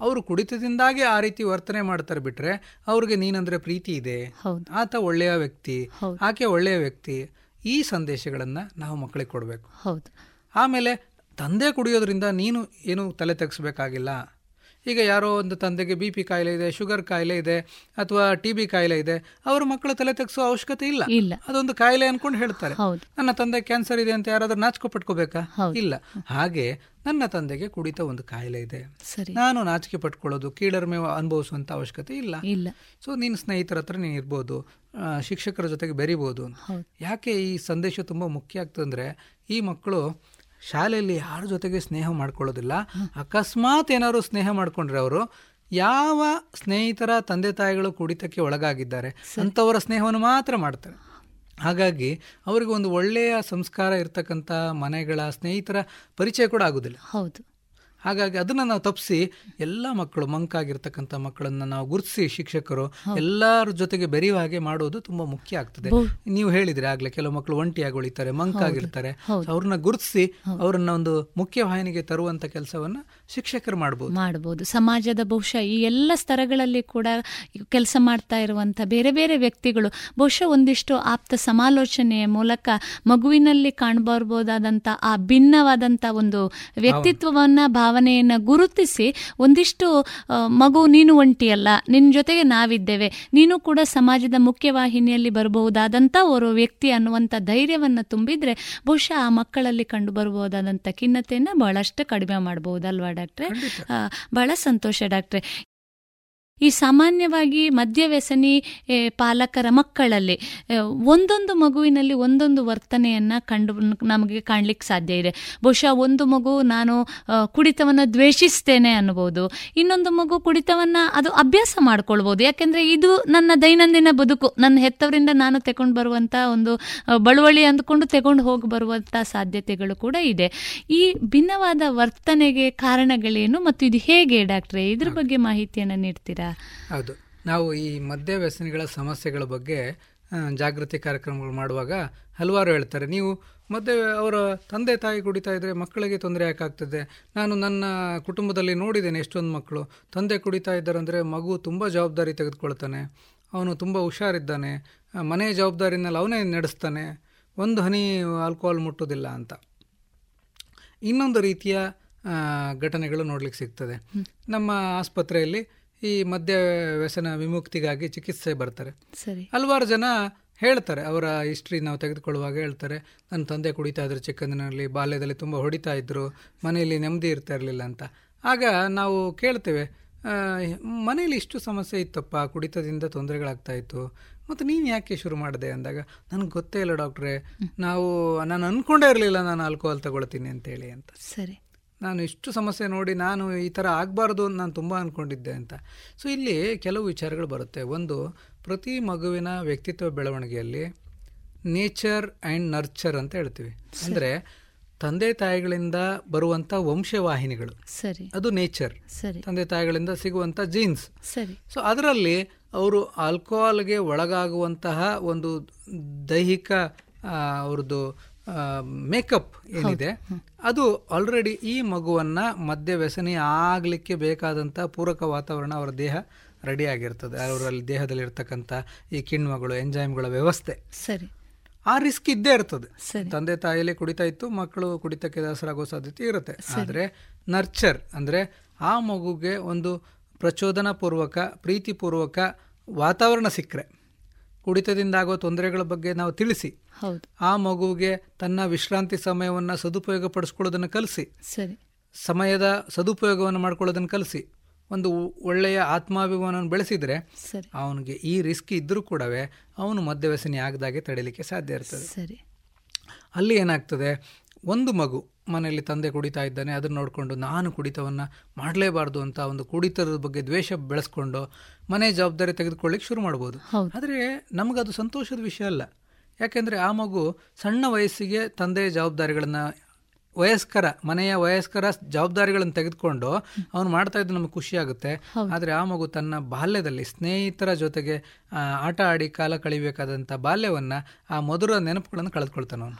ಅವರು ಕುಡಿತದಿಂದಾಗಿ ಆ ರೀತಿ ವರ್ತನೆ ಮಾಡ್ತಾರೆ ಬಿಟ್ರೆ ಅವ್ರಿಗೆ ನೀನಂದ್ರೆ ಪ್ರೀತಿ ಇದೆ. ಆತ ಒಳ್ಳೆಯ ವ್ಯಕ್ತಿ ಆಕೆ ಒಳ್ಳೆಯ ವ್ಯಕ್ತಿ ಈ ಸಂದೇಶಗಳನ್ನ ನಾವು ಮಕ್ಕಳಿಗೆ ಕೊಡಬೇಕು. ಆಮೇಲೆ ತಂದೆ ಕುಡಿಯೋದ್ರಿಂದ ನೀನು ಏನು ತಲೆ ತೆಗೆಸ್ಬೇಕಾಗಿಲ್ಲ. ಈಗ ಯಾರೋ ಒಂದು ತಂದೆಗೆ ಬಿ ಪಿ ಕಾಯಿಲೆ ಇದೆ ಶುಗರ್ ಕಾಯಿಲೆ ಇದೆ ಅಥವಾ ಟಿ ಬಿ ಕಾಯಿಲೆ ಇದೆ ಅವರು ಮಕ್ಕಳು ತಲೆ ತೆಗೆಸುವ ಅವಶ್ಯಕತೆ ಇಲ್ಲ. ಇಲ್ಲ. ಅದೊಂದು ಕಾಯಿಲೆ ಅನ್ಕೊಂಡು ಹೇಳ್ತಾರೆ. ನನ್ನ ತಂದೆ ಕ್ಯಾನ್ಸರ್ ಇದೆ ಅಂತ ಯಾರಾದ್ರೂ ನಾಚಿಕೆ ಪಟ್ಕೋಬೇಕಾ? ಇಲ್ಲ. ಹಾಗೆ ನನ್ನ ತಂದೆಗೆ ಕುಡಿತ ಒಂದು ಕಾಯಿಲೆ ಇದೆ. ನಾನು ನಾಚಿಕೆ ಪಟ್ಕೊಳ್ಳೋದು ಕೀಳರ್ಮೆ ಅನುಭವಿಸುವಂತ ಅವಶ್ಯಕತೆ ಇಲ್ಲ. ಇಲ್ಲ. ಸೊ ನೀನ್ ಸ್ನೇಹಿತರ ಹತ್ರ ನೀನು ಇರ್ಬೋದು ಶಿಕ್ಷಕರ ಜೊತೆಗೆ ಬೆರಿಬೋದು ಯಾಕೆ ಈ ಸಂದೇಶ ತುಂಬಾ ಮುಖ್ಯ ಆಗ್ತಂದ್ರೆ ಈ ಮಕ್ಕಳು ಶಾಲೆಯಲ್ಲಿ ಯಾರ ಜೊತೆಗೆ ಸ್ನೇಹ ಮಾಡ್ಕೊಳ್ಳೋದಿಲ್ಲ ಅಕಸ್ಮಾತ್ ಏನಾದ್ರು ಸ್ನೇಹ ಮಾಡ್ಕೊಂಡ್ರೆ ಅವರು ಯಾವ ಸ್ನೇಹಿತರ ತಂದೆ ತಾಯಿಗಳು ಕುಡಿತಕ್ಕೆ ಒಳಗಾಗಿದ್ದಾರೆ ಅಂಥವರ ಸ್ನೇಹವನ್ನು ಮಾತ್ರ ಮಾಡ್ತಾರೆ. ಹಾಗಾಗಿ ಅವರಿಗೆ ಒಂದು ಒಳ್ಳೆಯ ಸಂಸ್ಕಾರ ಇರ್ತಕ್ಕಂಥ ಮನೆಗಳ ಸ್ನೇಹಿತರ ಪರಿಚಯ ಕೂಡ ಆಗೋದಿಲ್ಲ. ಹೌದು. ಹಾಗಾಗಿ ಅದನ್ನ ನಾವು ತಪ್ಪಿಸಿ ಎಲ್ಲ ಮಕ್ಕಳು ಮಂಕಾಗಿರ್ತಕ್ಕಂಥ ಮಕ್ಕಳನ್ನ ನಾವು ಗುರುತಿಸಿ ಶಿಕ್ಷಕರು ಎಲ್ಲರ ಜೊತೆಗೆ ಬೆರೆಯುವ ಹಾಗೆ ಮಾಡೋದು ತುಂಬಾ ಮುಖ್ಯ ಆಗ್ತದೆ. ನೀವು ಹೇಳಿದ್ರೆ ಆಗ್ಲೇ ಕೆಲವು ಮಕ್ಕಳು ಒಂಟಿಯಾಗಿ ಉಳಿತಾರೆ ಮಂಕಾಗಿರ್ತಾರೆ ಅವ್ರನ್ನ ಗುರುತಿಸಿ ಅವರನ್ನ ಒಂದು ಮುಖ್ಯ ವಾಹಿನಿಗೆ ತರುವಂತ ಕೆಲಸವನ್ನ ಶಿಕ್ಷಕರು ಮಾಡಬಹುದು ಮಾಡಬಹುದು ಸಮಾಜದ ಬಹುಶಃ ಈ ಎಲ್ಲ ಸ್ತರಗಳಲ್ಲಿ ಕೂಡ ಕೆಲಸ ಮಾಡ್ತಾ ಇರುವಂತ ಬೇರೆ ಬೇರೆ ವ್ಯಕ್ತಿಗಳು ಬಹುಶಃ ಒಂದಿಷ್ಟು ಆಪ್ತ ಸಮಾಲೋಚನೆಯ ಮೂಲಕ ಮಗುವಿನಲ್ಲಿ ಕಾಣಬರ್ಬೋದಾದಂತ ಆ ಭಿನ್ನವಾದಂತ ಒಂದು ವ್ಯಕ್ತಿತ್ವವನ್ನ, ಭಾವನೆಯನ್ನ ಗುರುತಿಸಿ ಒಂದಿಷ್ಟು ಮಗು ನೀನು ಒಂಟಿಯಲ್ಲ ನಿನ್ನ ಜೊತೆಗೆ ನಾವಿದ್ದೇವೆ, ನೀನು ಕೂಡ ಸಮಾಜದ ಮುಖ್ಯವಾಹಿನಿಯಲ್ಲಿ ಬರಬಹುದಾದಂಥ ಓರ್ವ ವ್ಯಕ್ತಿ ಅನ್ನುವಂಥ ಧೈರ್ಯವನ್ನು ತುಂಬಿದ್ರೆ ಬಹುಶಃ ಆ ಮಕ್ಕಳಲ್ಲಿ ಕಂಡು ಖಿನ್ನತೆಯನ್ನು ಬಹಳಷ್ಟು ಕಡಿಮೆ ಮಾಡಬಹುದಲ್ವಾ ಡಾಕ್ಟ್ರೆ. ಬಹಳ ಸಂತೋಷ ಡಾಕ್ಟ್ರೆ. ಈ ಸಾಮಾನ್ಯವಾಗಿ ಮದ್ಯವ್ಯಸನಿ ಪಾಲಕರ ಮಕ್ಕಳಲ್ಲಿ ಒಂದೊಂದು ಮಗುವಿನಲ್ಲಿ ಒಂದೊಂದು ವರ್ತನೆಯನ್ನು ಕಂಡು ನಮಗೆ ಕಾಣಲಿಕ್ಕೆ ಸಾಧ್ಯ ಇದೆ. ಬಹುಶಃ ಒಂದು ಮಗು ನಾನು ಕುಡಿತವನ್ನು ದ್ವೇಷಿಸ್ತೇನೆ ಅನ್ಬೋದು ಇನ್ನೊಂದು ಮಗು ಕುಡಿತವನ್ನು ಅದು ಅಭ್ಯಾಸ ಮಾಡ್ಕೊಳ್ಬೋದು ಯಾಕೆಂದರೆ ಇದು ನನ್ನ ದೈನಂದಿನ ಬದುಕು. ನನ್ನ ಹೆತ್ತವರಿಂದ ನಾನು ತಗೊಂಡು ಬರುವಂಥ ಒಂದು ಬಳುವಳಿ ಅಂದ್ಕೊಂಡು ತಗೊಂಡು ಹೋಗಿ ಬರುವಂಥ ಸಾಧ್ಯತೆಗಳು ಕೂಡ ಇದೆ. ಈ ಭಿನ್ನವಾದ ವರ್ತನೆಗೆ ಕಾರಣಗಳೇನು ಮತ್ತು ಇದು ಹೇಗೆ ಡಾಕ್ಟ್ರೆ? ಇದ್ರ ಬಗ್ಗೆ ಮಾಹಿತಿಯನ್ನು ನೀಡ್ತೀರಾ? ಹೌದು. ನಾವು ಈ ಮದ್ಯ ವ್ಯಸನಿಗಳ ಸಮಸ್ಯೆಗಳ ಬಗ್ಗೆ ಜಾಗೃತಿ ಕಾರ್ಯಕ್ರಮಗಳು ಮಾಡುವಾಗ ಹಲವಾರು ಹೇಳ್ತಾರೆ. ನೀವು ಮತ್ತೆ ಅವರ ತಂದೆ ತಾಯಿ ಕುಡಿತಾ ಇದ್ದರೆ ಮಕ್ಕಳಿಗೆ ತೊಂದರೆ ಯಾಕಾಗ್ತದೆ ನಾನು ನನ್ನ ಕುಟುಂಬದಲ್ಲಿ ನೋಡಿದ್ದೇನೆ ಎಷ್ಟೊಂದು ಮಕ್ಕಳು. ತಂದೆ ಕುಡಿತಾ ಇದ್ದಾರೆ ಅಂದರೆ ಮಗು ತುಂಬ ಜವಾಬ್ದಾರಿ ತೆಗೆದುಕೊಳ್ತಾನೆ. ಅವನು ತುಂಬ ಹುಷಾರಿದ್ದಾನೆ. ಮನೆ ಜವಾಬ್ದಾರಿನಲ್ಲಿ ಅವನೇ ನಡೆಸ್ತಾನೆ. ಒಂದು ಹನಿ ಆಲ್ಕೋಹಾಲ್ ಮುಟ್ಟೋದಿಲ್ಲ ಅಂತ. ಇನ್ನೊಂದು ರೀತಿಯ ಘಟನೆಗಳು ನೋಡ್ಲಿಕ್ಕೆ ಸಿಗ್ತದೆ. ನಮ್ಮ ಆಸ್ಪತ್ರೆಯಲ್ಲಿ ಈ ಮದ್ಯ ವ್ಯಸನ ವಿಮುಕ್ತಿಗಾಗಿ ಚಿಕಿತ್ಸೆ ಬರ್ತಾರೆ. ಸರಿ. ಹಲವಾರು ಜನ ಹೇಳ್ತಾರೆ ಅವರ ಹಿಸ್ಟ್ರಿ ನಾವು ತೆಗೆದುಕೊಳ್ಳುವಾಗ ಹೇಳ್ತಾರೆ ನನ್ನ ತಂದೆ ಕುಡಿತಾ ಇದ್ರು ಚಿಕ್ಕಂದಿನಲ್ಲಿ ಬಾಲ್ಯದಲ್ಲಿ ತುಂಬ ಹೊಡಿತಾ ಇದ್ರು ಮನೆಯಲ್ಲಿ ನೆಮ್ಮದಿ ಇರ್ತಾ ಇರಲಿಲ್ಲ ಅಂತ. ಆಗ ನಾವು ಕೇಳ್ತೇವೆ ಮನೆಯಲ್ಲಿ ಇಷ್ಟು ಸಮಸ್ಯೆ ಇತ್ತಪ್ಪ ಕುಡಿತದಿಂದ ತೊಂದರೆಗಳಾಗ್ತಾ ಇತ್ತು ಮತ್ತು ನೀನು ಯಾಕೆ ಶುರು ಮಾಡಿದೆ? ಅಂದಾಗ ನನಗೆ ಗೊತ್ತೇ ಇಲ್ಲ ಡಾಕ್ಟ್ರೆ ನಾವು ನಾನು ಅಂದ್ಕೊಂಡೇ ಇರಲಿಲ್ಲ ನಾನು ಆಲ್ಕೋಹಾಲ್ ತಗೊಳ್ತೀನಿ ಅಂತೇಳಿ ಅಂತ. ಸರಿ. ನಾನು ಇಷ್ಟು ಸಮಸ್ಯೆ ನೋಡಿ ನಾನು ಈ ಥರ ಆಗಬಾರ್ದು ಅಂತ ನಾನು ತುಂಬ ಅಂದ್ಕೊಂಡಿದ್ದೆ ಅಂತ. ಸೊ ಇಲ್ಲಿ ಕೆಲವು ವಿಚಾರಗಳು ಬರುತ್ತೆ. ಒಂದು ಪ್ರತಿ ಮಗುವಿನ ವ್ಯಕ್ತಿತ್ವ ಬೆಳವಣಿಗೆಯಲ್ಲಿ ನೇಚರ್ ಆ್ಯಂಡ್ ನರ್ಚರ್ ಅಂತ ಹೇಳ್ತೀವಿ. ಅಂದರೆ ತಂದೆ ತಾಯಿಗಳಿಂದ ಬರುವಂಥ ವಂಶವಾಹಿನಿಗಳು. ಸರಿ. ಅದು ನೇಚರ್ ಸರಿ. ತಂದೆ ತಾಯಿಗಳಿಂದ ಸಿಗುವಂಥ ಜೀನ್ಸ್ ಸರಿ. ಸೊ ಅದರಲ್ಲಿ ಅವರು ಆಲ್ಕೋಹಾಲ್ಗೆ ಒಳಗಾಗುವಂತಹ ಒಂದು ದೈಹಿಕ ಅವ್ರದ್ದು ಮೇಕಪ್ ಏನಿದೆ ಅದು ಆಲ್ರೆಡಿ ಈ ಮಗುವನ್ನು ಮದ್ಯ ವ್ಯಸನಿ ಆಗಲಿಕ್ಕೆ ಬೇಕಾದಂಥ ಪೂರಕ ವಾತಾವರಣ ಅವರ ದೇಹ ರೆಡಿ ಆಗಿರ್ತದೆ. ಅವರಲ್ಲಿ ದೇಹದಲ್ಲಿ ಇರ್ತಕ್ಕಂಥ ಈ ಕಿಣ್ವಗಳು ಎಂಜೈಮ್ಗಳ ವ್ಯವಸ್ಥೆ. ಸರಿ. ಆ ರಿಸ್ಕ್ ಇದ್ದೇ ಇರ್ತದೆ. ತಂದೆ ತಾಯಿಯಲ್ಲಿ ಕುಡಿತಾ ಇತ್ತು ಮಕ್ಕಳು ಕುಡಿತಕ್ಕೆ ದಾಸರಾಗೋ ಸಾಧ್ಯತೆ ಇರುತ್ತೆ. ಆದರೆ ನರ್ಚರ್ ಅಂದರೆ ಆ ಮಗುಗೆ ಒಂದು ಪ್ರಚೋದನಾಪೂರ್ವಕ ಪ್ರೀತಿಪೂರ್ವಕ ವಾತಾವರಣ ಸಿಕ್ಕರೆ. ಕುಡಿತದಿಂದ ಆಗೋ ತೊಂದರೆಗಳ ಬಗ್ಗೆ ನಾವು ತಿಳಿಸಿ. ಆ ಮಗುವಿಗೆ ತನ್ನ ವಿಶ್ರಾಂತಿ ಸಮಯವನ್ನು ಸದುಪಯೋಗ ಪಡಿಸ್ಕೊಳ್ಳೋದನ್ನು ಕಲಿಸಿ. ಸರಿ. ಸಮಯದ ಸದುಪಯೋಗವನ್ನು ಮಾಡ್ಕೊಳ್ಳೋದನ್ನು ಕಲಿಸಿ. ಒಂದು ಒಳ್ಳೆಯ ಆತ್ಮಾಭಿಮಾನವನ್ನು ಬೆಳೆಸಿದ್ರೆ ಅವನಿಗೆ ಈ ರಿಸ್ಕ್ ಇದ್ದರೂ ಕೂಡವೇ ಅವನು ಮದ್ಯವ್ಯಸನಿ ಆಗದಾಗೆ ತಡೀಲಿಕ್ಕೆ ಸಾಧ್ಯ ಇರ್ತದೆ. ಸರಿ. ಅಲ್ಲಿ ಏನಾಗ್ತದೆ? ಒಂದು ಮಗು ಮನೆಯಲ್ಲಿ ತಂದೆ ಕುಡಿತಾ ಇದ್ದಾನೆ ಅದನ್ನು ನೋಡಿಕೊಂಡು ನಾನು ಕುಡಿತವನ್ನು ಮಾಡಲೇಬಾರ್ದು ಅಂತ ಒಂದು ಕುಡಿತದ ಬಗ್ಗೆ ದ್ವೇಷ ಬೆಳೆಸ್ಕೊಂಡು ಮನೆ ಜವಾಬ್ದಾರಿ ತೆಗೆದುಕೊಳ್ಳಿಕ್ಕೆ ಶುರು ಮಾಡ್ಬೋದು. ಆದರೆ ನಮಗದು ಸಂತೋಷದ ವಿಷಯ ಅಲ್ಲ ಯಾಕೆಂದರೆ ಆ ಮಗು ಸಣ್ಣ ವಯಸ್ಸಿಗೆ ತಂದೆ ಜವಾಬ್ದಾರಿಗಳನ್ನು ವಯಸ್ಕರ ಮನೆಯ ವಯಸ್ಕರ ಜವಾಬ್ದಾರಿಗಳನ್ನು ತೆಗೆದುಕೊಂಡು ಅವನು ಮಾಡ್ತಾ ಇದ್ದು ನಮಗೆ ಖುಷಿ ಆಗುತ್ತೆ. ಆದರೆ ಆ ಮಗು ತನ್ನ ಬಾಲ್ಯದಲ್ಲಿ ಸ್ನೇಹಿತರ ಜೊತೆಗೆ ಆಟ ಆಡಿ ಕಾಲ ಕಳಿಬೇಕಾದಂಥ ಬಾಲ್ಯವನ್ನ ಆ ಮಧುರ ನೆನಪುಗಳನ್ನು ಕಳೆದುಕೊಳ್ತಾನೆ ಅವನು.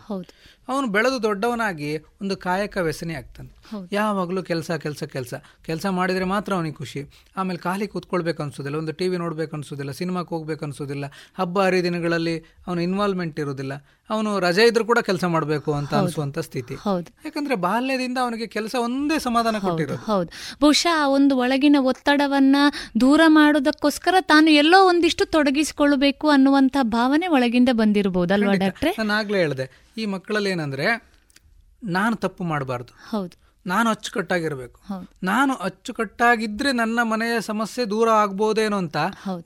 ಅವನು ಬೆಳೆದು ದೊಡ್ಡವನಾಗಿ ಒಂದು ಕಾಯಕ ವ್ಯಸನಿ ಆಗ್ತಾನೆ. ಯಾವಾಗಲೂ ಕೆಲಸ ಕೆಲಸ ಕೆಲಸ. ಕೆಲಸ ಮಾಡಿದರೆ ಮಾತ್ರ ಅವನಿಗೆ ಖುಷಿ. ಆಮೇಲೆ ಖಾಲಿ ಕೂತ್ಕೊಳ್ಬೇಕು ಅನ್ಸೋದಿಲ್ಲ. ಒಂದು ಟಿ ವಿ ನೋಡ್ಬೇಕು ಅನ್ಸೋದಿಲ್ಲ. ಸಿನಿಮಾಕ್ಕೆ ಹೋಗ್ಬೇಕು ಅನ್ಸೋದಿಲ್ಲ. ಹಬ್ಬ ಹರಿದಿನಗಳಲ್ಲಿ ಅವನು ಇನ್ವಾಲ್ವ್ಮೆಂಟ್ ಇರೋದಿಲ್ಲ. ಅವನು ರಜೆ ಇದ್ರೂ ಕೂಡ ಕೆಲಸ ಮಾಡಬೇಕು ಅಂತ ಅನಿಸುವಂತ ಸ್ಥಿತಿ. ಹೌದು. ಯಾಕಂದ್ರೆ ಬಾಲ್ಯದಿಂದ ಅವನಿಗೆ ಕೆಲಸ ಒಂದೇ ಸಮಾಧಾನ ಕೊಟ್ಟಿರೋದು. ಹೌದು. ಬಹುಶಃ ಆ ಒಂದು ಒಳಗಿನ ಒತ್ತಡವನ್ನ ದೂರ ಮಾಡೋದಕ್ಕೋಸ್ಕರ ತಾನು ಎಲ್ಲೋ ಒಂದಿಷ್ಟು ತೊಡಗಿಸಿಕೊಳ್ಳಬೇಕು ಅನ್ನುವಂತ ಭಾವನೆ ಒಳಗಿಂದ ಬಂದಿರಬಹುದಲ್ವಾ ಡಾಕ್ಟ್ರೆ? ನಾನು ಆಗ್ಲೇ ಹೇಳಿದೆ ಈ ಮಕ್ಕಳಲ್ಲಿ ಏನಂದ್ರೆ ನಾನು ತಪ್ಪು ಮಾಡಬಾರ್ದು. ಹೌದು. ನಾನು ಅಚ್ಚುಕಟ್ಟಾಗಿರ್ಬೇಕು. ನಾನು ಅಚ್ಚುಕಟ್ಟಾಗಿದ್ರೆ ನನ್ನ ಮನೆಯ ಸಮಸ್ಯೆ ದೂರ ಆಗ್ಬೋದೇನೋ ಅಂತ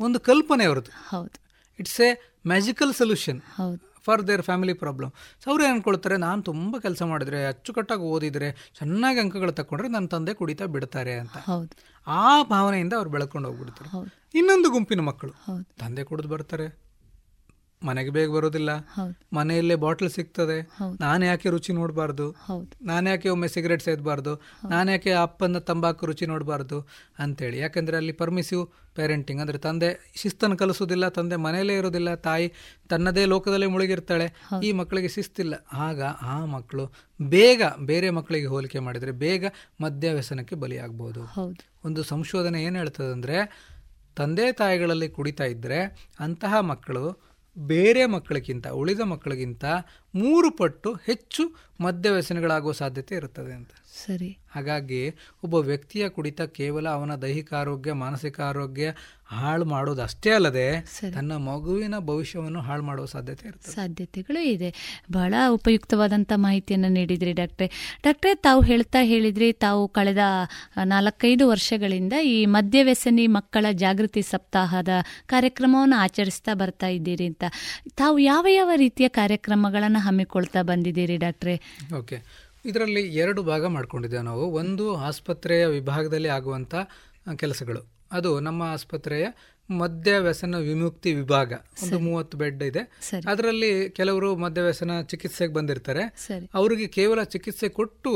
ಒಂದು ಕಲ್ಪನೆ ಅವ್ರದ್ದು. ಹೌದು. ಇಟ್ಸ್ ಎ ಮ್ಯಾಜಿಕಲ್ ಸೊಲ್ಯೂಷನ್ ಹೌದು. For their family problem so ಅವ್ರು ಏನು ಅನ್ಕೊಳ್ತಾರೆ ನಾನು ತುಂಬ ಕೆಲಸ ಮಾಡಿದ್ರೆ ಅಚ್ಚುಕಟ್ಟಾಗಿ ಓದಿದರೆ ಚೆನ್ನಾಗಿ ಅಂಕಗಳು ತಕೊಂಡ್ರೆ ನನ್ನ ತಂದೆ ಕುಡಿತಾ ಬಿಡ್ತಾರೆ ಅಂತ. ಹೌದು. ಆ ಭಾವನೆಯಿಂದ ಅವ್ರು ಬೆಳ್ಕೊಂಡು ಹೋಗ್ಬಿಡ್ತಾರೆ. ಇನ್ನೊಂದು ಗುಂಪಿನ ಮಕ್ಕಳು. ತಂದೆ ಕುಡಿದು ಬರ್ತಾರೆ. ಮನೆಗೆ ಬೇಗ ಬರೋದಿಲ್ಲ. ಮನೆಯಲ್ಲೇ ಬಾಟ್ಲ್ ಸಿಗ್ತದೆ. ನಾನು ಯಾಕೆ ರುಚಿ ನೋಡಬಾರ್ದು? ನಾನು ಯಾಕೆ ಒಮ್ಮೆ ಸಿಗರೇಟ್ ಸೇದಬಾರ್ದು? ನಾನು ಯಾಕೆ ಅಪ್ಪನ ತಂಬಾಕು ರುಚಿ ನೋಡಬಾರ್ದು? ಅಂತೇಳಿ. ಯಾಕಂದ್ರೆ ಅಲ್ಲಿ ಪರ್ಮಿಸಿವ್ ಪೇರೆಂಟಿಂಗ್ ಅಂದ್ರೆ ತಂದೆ ಶಿಸ್ತನ್ನು ಕಲಿಸೋದಿಲ್ಲ ತಂದೆ ಮನೆಯಲ್ಲೇ ಇರೋದಿಲ್ಲ ತಾಯಿ ತನ್ನದೇ ಲೋಕದಲ್ಲೇ ಮುಳುಗಿರ್ತಾಳೆ ಈ ಮಕ್ಕಳಿಗೆ ಶಿಸ್ತಿಲ್ಲ. ಆಗ ಆ ಮಕ್ಕಳು ಬೇಗ ಬೇರೆ ಮಕ್ಕಳಿಗೆ ಹೋಲಿಕೆ ಮಾಡಿದರೆ ಬೇಗ ಮದ್ಯ ವ್ಯಸನಕ್ಕೆ ಬಲಿಯಾಗಬಹುದು ಒಂದು ಸಂಶೋಧನೆ ಏನು ಹೇಳ್ತದೆ ಅಂದರೆ ತಂದೆ ತಾಯಿಗಳಲ್ಲಿ ಕುಡಿತಾ ಇದ್ದರೆ ಅಂತಹ ಮಕ್ಕಳು ಬೇರೆ ಮಕ್ಕಳಿಗಿಂತ ಉಳಿದ ಮಕ್ಕಳಿಗಿಂತ ಮೂರು ಪಟ್ಟು ಹೆಚ್ಚು ಮದ್ಯ ವ್ಯಸನಗಳಾಗುವ ಸಾಧ್ಯತೆ ಇರುತ್ತದೆ ಅಂತ. ಸರಿ. ಹಾಗಾಗಿ ಒಬ್ಬ ವ್ಯಕ್ತಿಯ ಕುಡಿತ ಕೇವಲ ಅವನ ದೈಹಿಕ ಆರೋಗ್ಯ ಮಾನಸಿಕ ಆರೋಗ್ಯ ಹಾಳು ಮಾಡೋದು ಅಷ್ಟೇ ಅಲ್ಲದೆ. ತನ್ನ ಮಗುವಿನ ಭವಿಷ್ಯವನ್ನು ಹಾಳು ಮಾಡುವ ಸಾಧ್ಯತೆ ಇರುತ್ತೆ ಸಾಧ್ಯತೆಗಳು ಇದೆ. ಬಹಳ ಉಪಯುಕ್ತವಾದಂಥ ಮಾಹಿತಿಯನ್ನು ನೀಡಿದ್ರಿ ಡಾಕ್ಟ್ರೆ. ಡಾಕ್ಟ್ರೆ ತಾವು ಹೇಳ್ತಾ ಹೇಳಿದ್ರಿ ತಾವು ಕಳೆದ ನಾಲ್ಕೈದು ವರ್ಷಗಳಿಂದ ಈ ಮದ್ಯವ್ಯಸನಿ ಮಕ್ಕಳ ಜಾಗೃತಿ ಸಪ್ತಾಹದ ಕಾರ್ಯಕ್ರಮವನ್ನು ಆಚರಿಸ್ತಾ ಬರ್ತಾ ಇದ್ದೀರಿ ಅಂತ. ತಾವು ಯಾವ ಯಾವ ರೀತಿಯ ಕಾರ್ಯಕ್ರಮಗಳನ್ನು ಹಮ್ಮಿಕೊಳ್ತಾ ಬಂದಿದ್ದೀರಿ ಡಾಕ್ಟ್ರೆ? ಓಕೆ. ಇದರಲ್ಲಿ ಎರಡು ಭಾಗ ಮಾಡ್ಕೊಂಡಿದ್ದೇವೆ ನಾವು. ಒಂದು ಆಸ್ಪತ್ರೆಯ ವಿಭಾಗದಲ್ಲಿ ಆಗುವಂಥ ಕೆಲಸಗಳು. ಅದು ನಮ್ಮ ಆಸ್ಪತ್ರೆಯ ಮದ್ಯ ವ್ಯಸನ ವಿಮುಕ್ತಿ ವಿಭಾಗ. ಒಂದು ಮೂವತ್ತು ಬೆಡ್ ಇದೆ. ಅದರಲ್ಲಿ ಕೆಲವರು ಮದ್ಯ ವ್ಯಸನ ಚಿಕಿತ್ಸೆಗೆ ಬಂದಿರ್ತಾರೆ. ಅವರಿಗೆ ಕೇವಲ ಚಿಕಿತ್ಸೆ ಕೊಟ್ಟು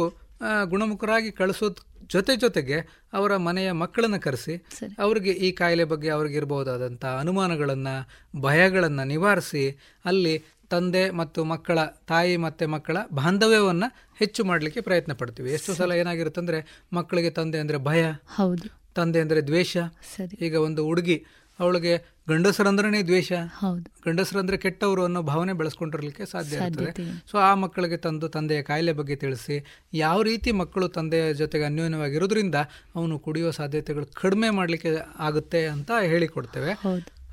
ಗುಣಮುಖರಾಗಿ ಕಳಿಸೋದ್ ಜೊತೆ ಜೊತೆಗೆ ಅವರ ಮನೆಯ ಮಕ್ಕಳನ್ನ ಕರೆಸಿ. ಅವರಿಗೆ ಈ ಕಾಯಿಲೆ ಬಗ್ಗೆ ಅವ್ರಿಗೆ ಇರಬಹುದಾದಂಥ ಅನುಮಾನಗಳನ್ನು ಭಯಗಳನ್ನು ನಿವಾರಿಸಿ ಅಲ್ಲಿ ತಂದೆ ಮತ್ತು ಮಕ್ಕಳ ತಾಯಿ ಮತ್ತು ಮಕ್ಕಳ ಬಾಂಧವ್ಯವನ್ನು ಹೆಚ್ಚು ಮಾಡಲಿಕ್ಕೆ ಪ್ರಯತ್ನ ಪಡ್ತೀವಿ. ಎಷ್ಟು ಸಲ ಏನಾಗಿರುತ್ತೆ ಅಂದರೆ ಮಕ್ಕಳಿಗೆ ತಂದೆ ಅಂದರೆ ಭಯ ಹೌದು. ತಂದೆ ಅಂದರೆ ದ್ವೇಷ. ಸರಿ. ಈಗ ಒಂದು ಹುಡುಗಿ ಅವಳಿಗೆ ಗಂಡಸರಂದ್ರೇ ದ್ವೇಷ ಹೌದು. ಗಂಡಸರಂದ್ರೆ ಕೆಟ್ಟವರು ಅನ್ನೋ ಭಾವನೆ ಬೆಳೆಸ್ಕೊಂಡಿರ್ಲಿಕ್ಕೆ ಸಾಧ್ಯ ಇರ್ತದೆ. ಸಾಧ್ಯತೆ ಸೊ ಆ ಮಕ್ಕಳಿಗೆ ತಂದು ತಂದೆಯ ಕಾಯಿಲೆ ಬಗ್ಗೆ ತಿಳಿಸಿ ಯಾವ ರೀತಿ ಮಕ್ಕಳು ತಂದೆಯ ಜೊತೆಗೆ ಅನ್ಯೋನ್ಯವಾಗಿರೋದ್ರಿಂದ ಅವನು ಕುಡಿಯೋ ಸಾಧ್ಯತೆಗಳು ಕಡಿಮೆ ಮಾಡಲಿಕ್ಕೆ ಆಗುತ್ತೆ ಅಂತ ಹೇಳಿಕೊಡ್ತೇವೆ.